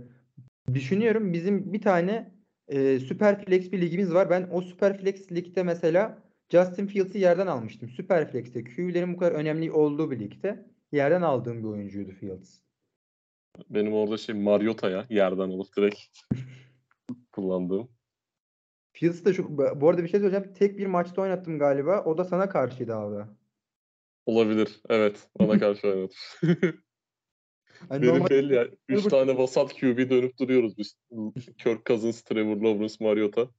Düşünüyorum bizim bir tane e, Superflex bir ligimiz var. Ben o Superflex ligde mesela Justin Fields'ı yerden almıştım. Superflex'te QB'lerin bu kadar önemli olduğu bir ligde yerden aldığım bir oyuncuydu Fields. Benim orada şey Mariota'ya yerden alıp direkt kullandığım. Fields'ı da şu, bu arada bir şey söyleyeceğim. Tek bir maçta oynattım galiba. O da sana karşıydı abi. Olabilir. Evet. Bana karşı oynadı. Hani Benim normal- belli ya. Üç Öbür- tane vasat QB dönüp duruyoruz biz. Kirk Cousins, Trevor Lawrence, Mariota.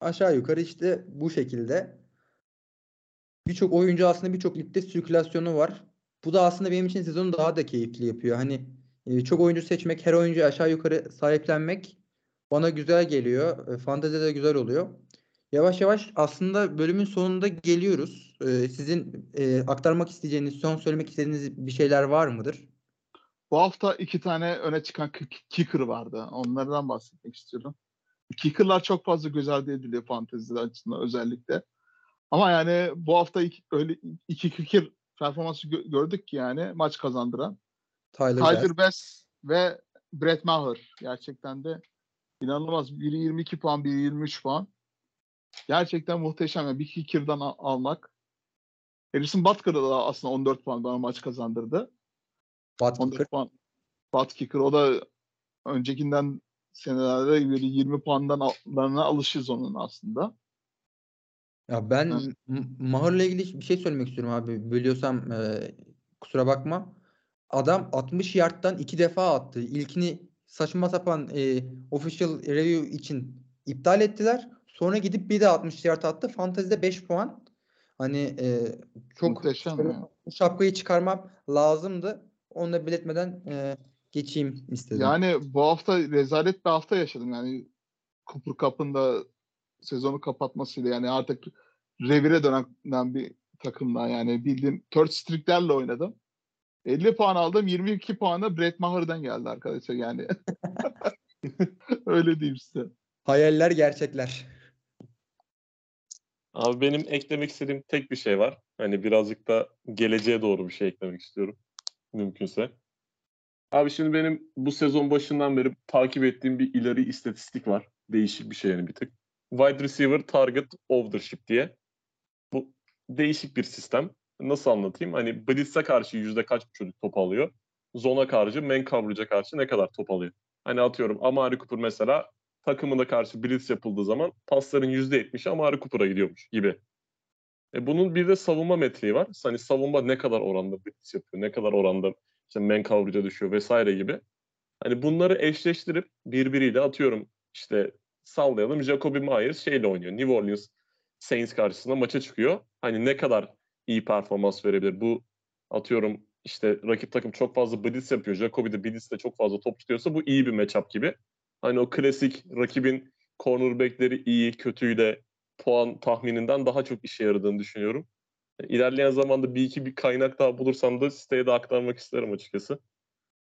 aşağı yukarı işte bu şekilde. Birçok oyuncu aslında birçok ligde sirkülasyonu var. Bu da aslında benim için sezonu daha da keyifli yapıyor. Hani e, çok oyuncu seçmek, her oyuncuyu aşağı yukarı sahiplenmek bana güzel geliyor. E, Fantezide de güzel oluyor. Yavaş yavaş aslında bölümün sonunda geliyoruz. E, sizin e, aktarmak isteyeceğiniz, son söylemek istediğiniz bir şeyler var mıdır? Bu hafta iki tane öne çıkan kicker vardı. Onlardan bahsetmek istiyorum. Kicker'lar çok fazla göz ardı ediliyor fantezi açısından özellikle. Ama yani bu hafta iki, öyle iki kicker performansı gö- gördük ki yani maç kazandıran. Tyler. Tyler Bass ve Brett Maher gerçekten de inanılmaz. Biri 22 puan, biri 23 puan. Gerçekten muhteşem. Yani bir kicker'dan al- almak. Harrison Butker'da da aslında 14 puan bana maç kazandırdı. Butker. 14 puan. Butt kicker. O da öncekinden senelerde böyle 20 puandan alışız onun aslında. Ya ben Maher'la ilgili bir şey söylemek istiyorum abi. Bölüyorsam e, Kusura bakma. Adam 60 yardtan iki defa attı. İlkini saçma sapan e, official review için iptal ettiler. Sonra gidip bir de 60 yard attı. Fantezide 5 puan. Hani e, çok Muhteşem şapkayı çıkarmam lazımdı. Onu da belirtmeden e, geçeyim istedim. Yani bu hafta rezalet bir hafta yaşadım. Yani Cooper Cup'ın da sezonu kapatmasıyla yani artık revire dönen bir takımla yani bildiğim third streak'lerle oynadım. 50 puan aldım. 22 puanı Brett Maher'dan geldi arkadaşlar yani. Öyle diyeyim size. Hayaller gerçekler. Abi benim eklemek istediğim tek bir şey var. Hani birazcık da geleceğe doğru bir şey eklemek istiyorum. Mümkünse. Abi şimdi benim bu sezon başından beri takip ettiğim bir ileri istatistik var. Değişik bir şey yani bir tık. Wide receiver target ownership diye. Bu değişik bir sistem. Nasıl anlatayım? Hani blitz'e karşı yüzde kaç bir çocuk top alıyor? Zona karşı, man coverage'a karşı ne kadar top alıyor? Hani atıyorum Amari Cooper mesela takımına karşı blitz yapıldığı zaman pasların %70'i Amari Cooper'a gidiyormuş gibi. E bunun bir de savunma metriği var. Hani savunma ne kadar oranda blitz yapıyor, ne kadar oranda işte man coverage'a düşüyor vesaire gibi. Hani bunları eşleştirip birbiriyle atıyorum işte sallayalım Jacoby Myers şeyle oynuyor. New Orleans Saints karşısında maça çıkıyor. Hani ne kadar iyi performans verebilir. Bu atıyorum işte rakip takım çok fazla blitz yapıyor. Jacoby de blitzle çok fazla top tutuyorsa bu iyi bir matchup gibi. Hani o klasik rakibin cornerbackleri iyi, kötüyle puan tahmininden daha çok işe yaradığını düşünüyorum. İlerleyen zamanda bir iki bir kaynak daha bulursam da siteye de aktarmak isterim açıkçası.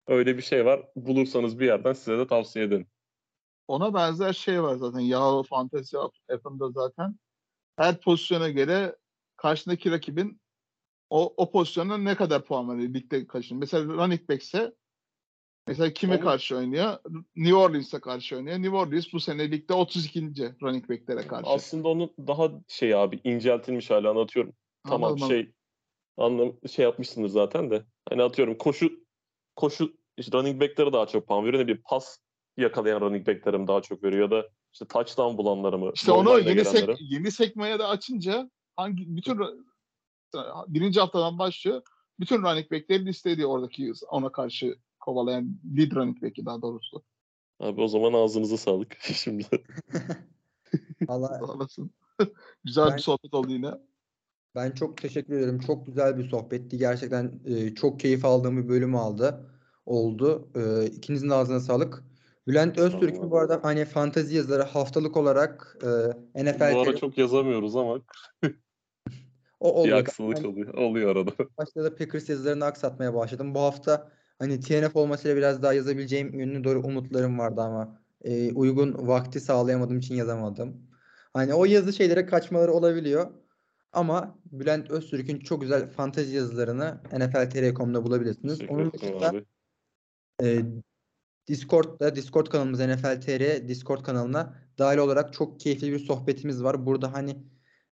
Öyle bir şey var. Bulursanız bir yerden size de tavsiye ederim. Ona benzer şey var zaten. Yahoo Fantasy app'ında zaten. Her pozisyona göre karşındaki rakibin o, o pozisyona ne kadar puan veriyor ligde karşında. Mesela running back ise mesela kime Onu- karşı oynuyor? New Orleans'a karşı oynuyor. New Orleans bu sene ligde 32. running back'lere karşı. Aslında onu daha şey abi inceltilmiş hali anlatıyorum. Tamam Anladım. şey anlam şey yapmışsındır zaten de. Hani atıyorum koşu koşu işte running back'lere daha çok puan veriyor. Ne bileyim pas yakalayan running back'lere mi daha çok veriyor ya da işte touchdown bulanlara mı? İşte onu yeni, sek, yeni sekmeye de açınca hangi bütün birinci haftadan başlıyor. Bütün running back'leri listeliyor oradaki ona karşı kovalayan lead running back'i daha doğrusu. Abi o zaman ağzınıza sağlık şimdi. Valla Sağ olasın. Güzel Ben- bir sohbet oldu yine. Ben çok teşekkür ederim. Çok güzel bir sohbetti. Gerçekten e, çok keyif aldığım bir bölüm aldı. Oldu. E, ikinizin de ağzına sağlık. Bülent Öztürk'ün Tamam. bu arada hani fantezi yazıları haftalık olarak e, NFL Bu ara çok yazamıyoruz ama o bir oluyor. aksılık Ben oluyor. Oluyor arada. başta da Packers yazılarını aksatmaya başladım. Bu hafta hani TNF olmasıyla biraz daha yazabileceğim yönüne doğru umutlarım vardı ama e, uygun vakti sağlayamadığım için yazamadım. Hani o yazı şeylere kaçmaları olabiliyor. Ama Bülent Öztürk'ün çok güzel fantezi yazılarını NFL.tr.com'da bulabilirsiniz. Teşekkür Onun dışında e, Discord'da Discord kanalımız NFL.tr Discord kanalına dahil olarak çok keyifli bir sohbetimiz var. Burada hani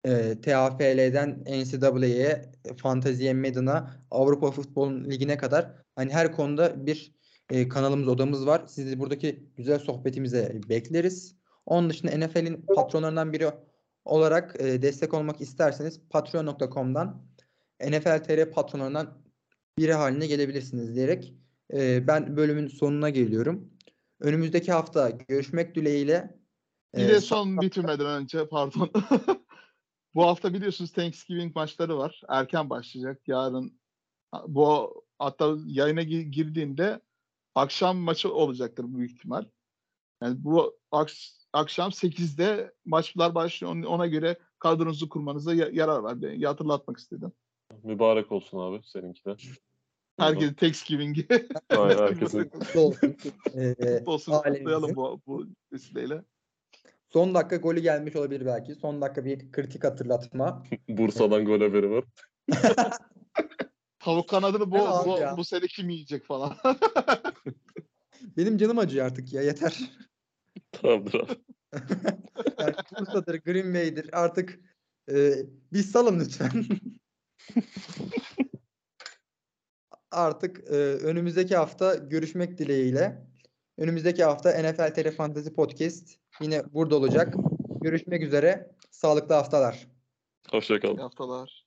e, TAFL'den NCAA'ye, Fantasy Madden'a, Avrupa Futbol Ligi'ne kadar hani her konuda bir e, kanalımız, odamız var. Sizi buradaki güzel sohbetimize bekleriz. Onun dışında NFL'in patronlarından biri olarak e, destek olmak isterseniz patreon.com'dan NFL TR patronlarından biri haline gelebilirsiniz diyerek e, ben bölümün sonuna geliyorum. Önümüzdeki hafta görüşmek dileğiyle. Bir de son bitirmeden önce pardon. bu hafta biliyorsunuz Thanksgiving maçları var. Erken başlayacak. Yarın bu hatta yayına gi- girdiğinde akşam maçı olacaktır büyük ihtimal. Yani bu aks- akşam 8'de maçlar başlıyor. Ona göre kadronuzu kurmanıza ya- yarar var. Bir hatırlatmak istedim. Mübarek olsun abi seninki de. Herkese Thanksgiving'i Aynen, herkesin. olsun. Kutlayalım bu, bu vesileyle. Son dakika golü gelmiş olabilir belki. Son dakika bir kritik hatırlatma. Bursa'dan gol haberi var. Tavuk kanadını bu, bu, ya. bu sene kim yiyecek falan. Benim canım acıyor artık ya yeter. Tamamdır abi. Yani Bursa'dır, Green Bay'dir artık e, bir salın lütfen. Artık e, önümüzdeki hafta görüşmek dileğiyle. Önümüzdeki hafta NFL Fantasy Podcast yine burada olacak. Görüşmek üzere. Sağlıklı haftalar. Hoşça kalın. İyi haftalar.